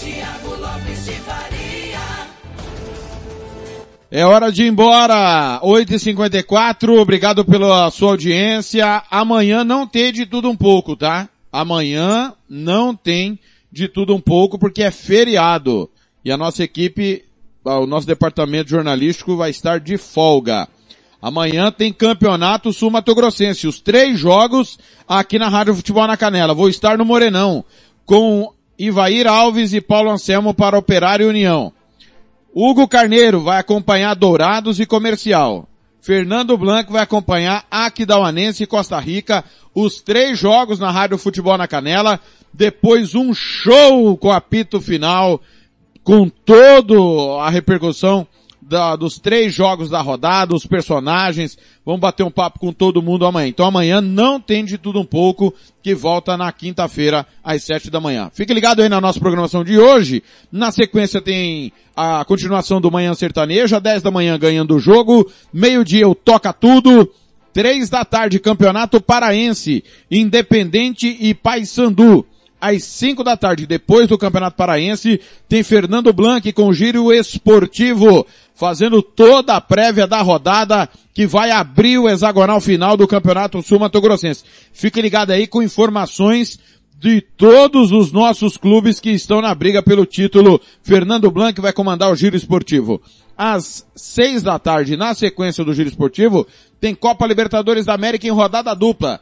Tiago Lopes de Faria. É hora de ir embora. 8h54, obrigado pela sua audiência. Amanhã não tem de tudo um pouco, tá? Amanhã não tem de tudo um pouco porque é feriado. E a nossa equipe, o nosso departamento jornalístico vai estar de folga. Amanhã tem campeonato sul-mato-grossense. Os três jogos aqui na Rádio Futebol na Canela. Vou estar no Morenão com Ivair Alves e Paulo Anselmo para Operário União. Hugo Carneiro vai acompanhar Dourados e Comercial. Fernando Blanco vai acompanhar Aquidauanense e Costa Rica. Os três jogos na Rádio Futebol na Canela. Depois um show com apito final, com toda a repercussão da, dos três jogos da rodada, os personagens, vamos bater um papo com todo mundo amanhã. Então amanhã não tem de tudo um pouco, que volta na quinta-feira às sete da manhã. Fique ligado aí na nossa programação de hoje. Na sequência tem a continuação do Manhã Sertanejo, às dez da manhã ganhando o jogo, meio-dia o Toca Tudo, Três da tarde, Campeonato Paraense, Independente e Paysandu. Às cinco da tarde, depois do Campeonato Paraense, tem Fernando Blanc com Giro Esportivo, fazendo toda a prévia da rodada que vai abrir o hexagonal final do Campeonato Sul Mato Grossense. Fique ligado aí com informações de todos os nossos clubes que estão na briga pelo título. Fernando Blanc vai comandar o Giro Esportivo. Às seis da tarde, na sequência do Giro Esportivo, tem Copa Libertadores da América em rodada dupla.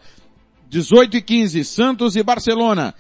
18 e 15, Santos e Barcelona.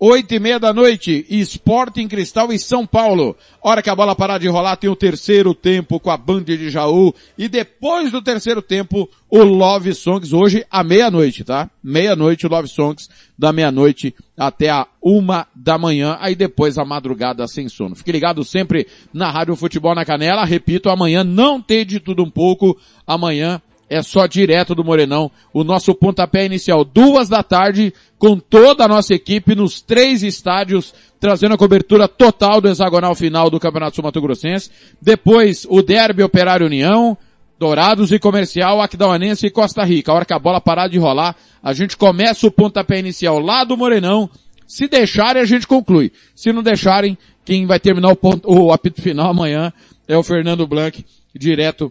8 e meia da noite, Esporte em Cristal e São Paulo. Hora que a bola parar de rolar, tem o terceiro tempo com a Band de Jaú. E depois do terceiro tempo, o Love Songs, hoje à meia-noite, tá? Meia-noite, o Love Songs, da meia-noite até a uma da manhã. Aí depois a madrugada sem sono. Fique ligado sempre na Rádio Futebol na Canela. Repito, amanhã não tem de tudo um pouco. Amanhã é só direto do Morenão, o nosso pontapé inicial, duas da tarde, com toda a nossa equipe nos três estádios, trazendo a cobertura total do hexagonal final do Campeonato Sul Mato Grossense. Depois, o Derby Operário União, Dourados e Comercial, Aquidauanense e Costa Rica. A hora que a bola parar de rolar, a gente começa o pontapé inicial lá do Morenão. Se deixarem, a gente conclui. Se não deixarem, quem vai terminar o, ponto, o apito final amanhã é o Fernando Blanc, direto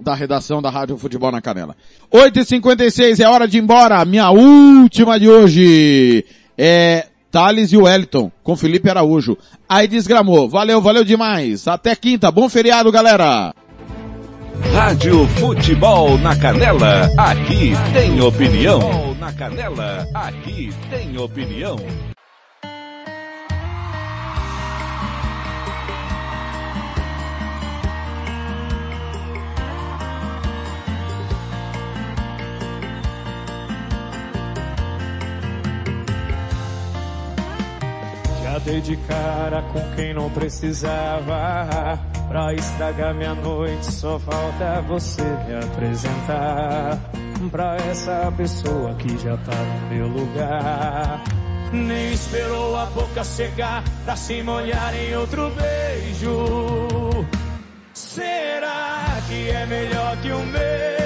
da redação da Rádio Futebol na Canela. 8h56 é hora de ir embora. Minha última de hoje é Thales e Wellington com Felipe Araújo. Aí desgramou. Valeu, valeu demais. Até quinta. Bom feriado, galera. Rádio Futebol na Canela. Aqui tem opinião. Na Canela. Aqui tem opinião. Dei de cara com quem não precisava. Pra estragar minha noite, só falta você me apresentar. Pra essa pessoa que já tá no meu lugar. Nem esperou a boca secar pra se molhar em outro beijo. Será que é melhor que o meu?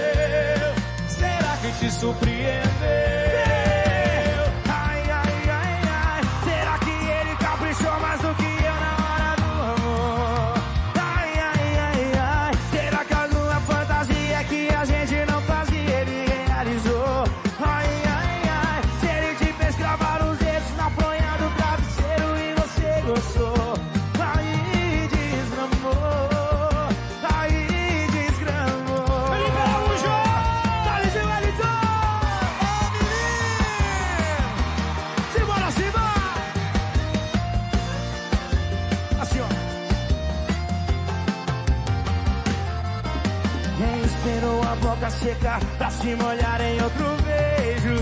Secar pra se molhar em outro beijo.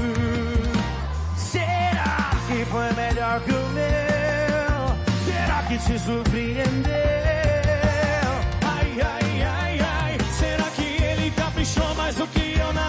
Será que foi melhor que o meu? Será que te surpreendeu? Ai, ai, ai, ai. Será que ele caprichou mais do que eu na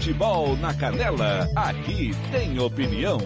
Futebol na Canela. Aqui tem opinião.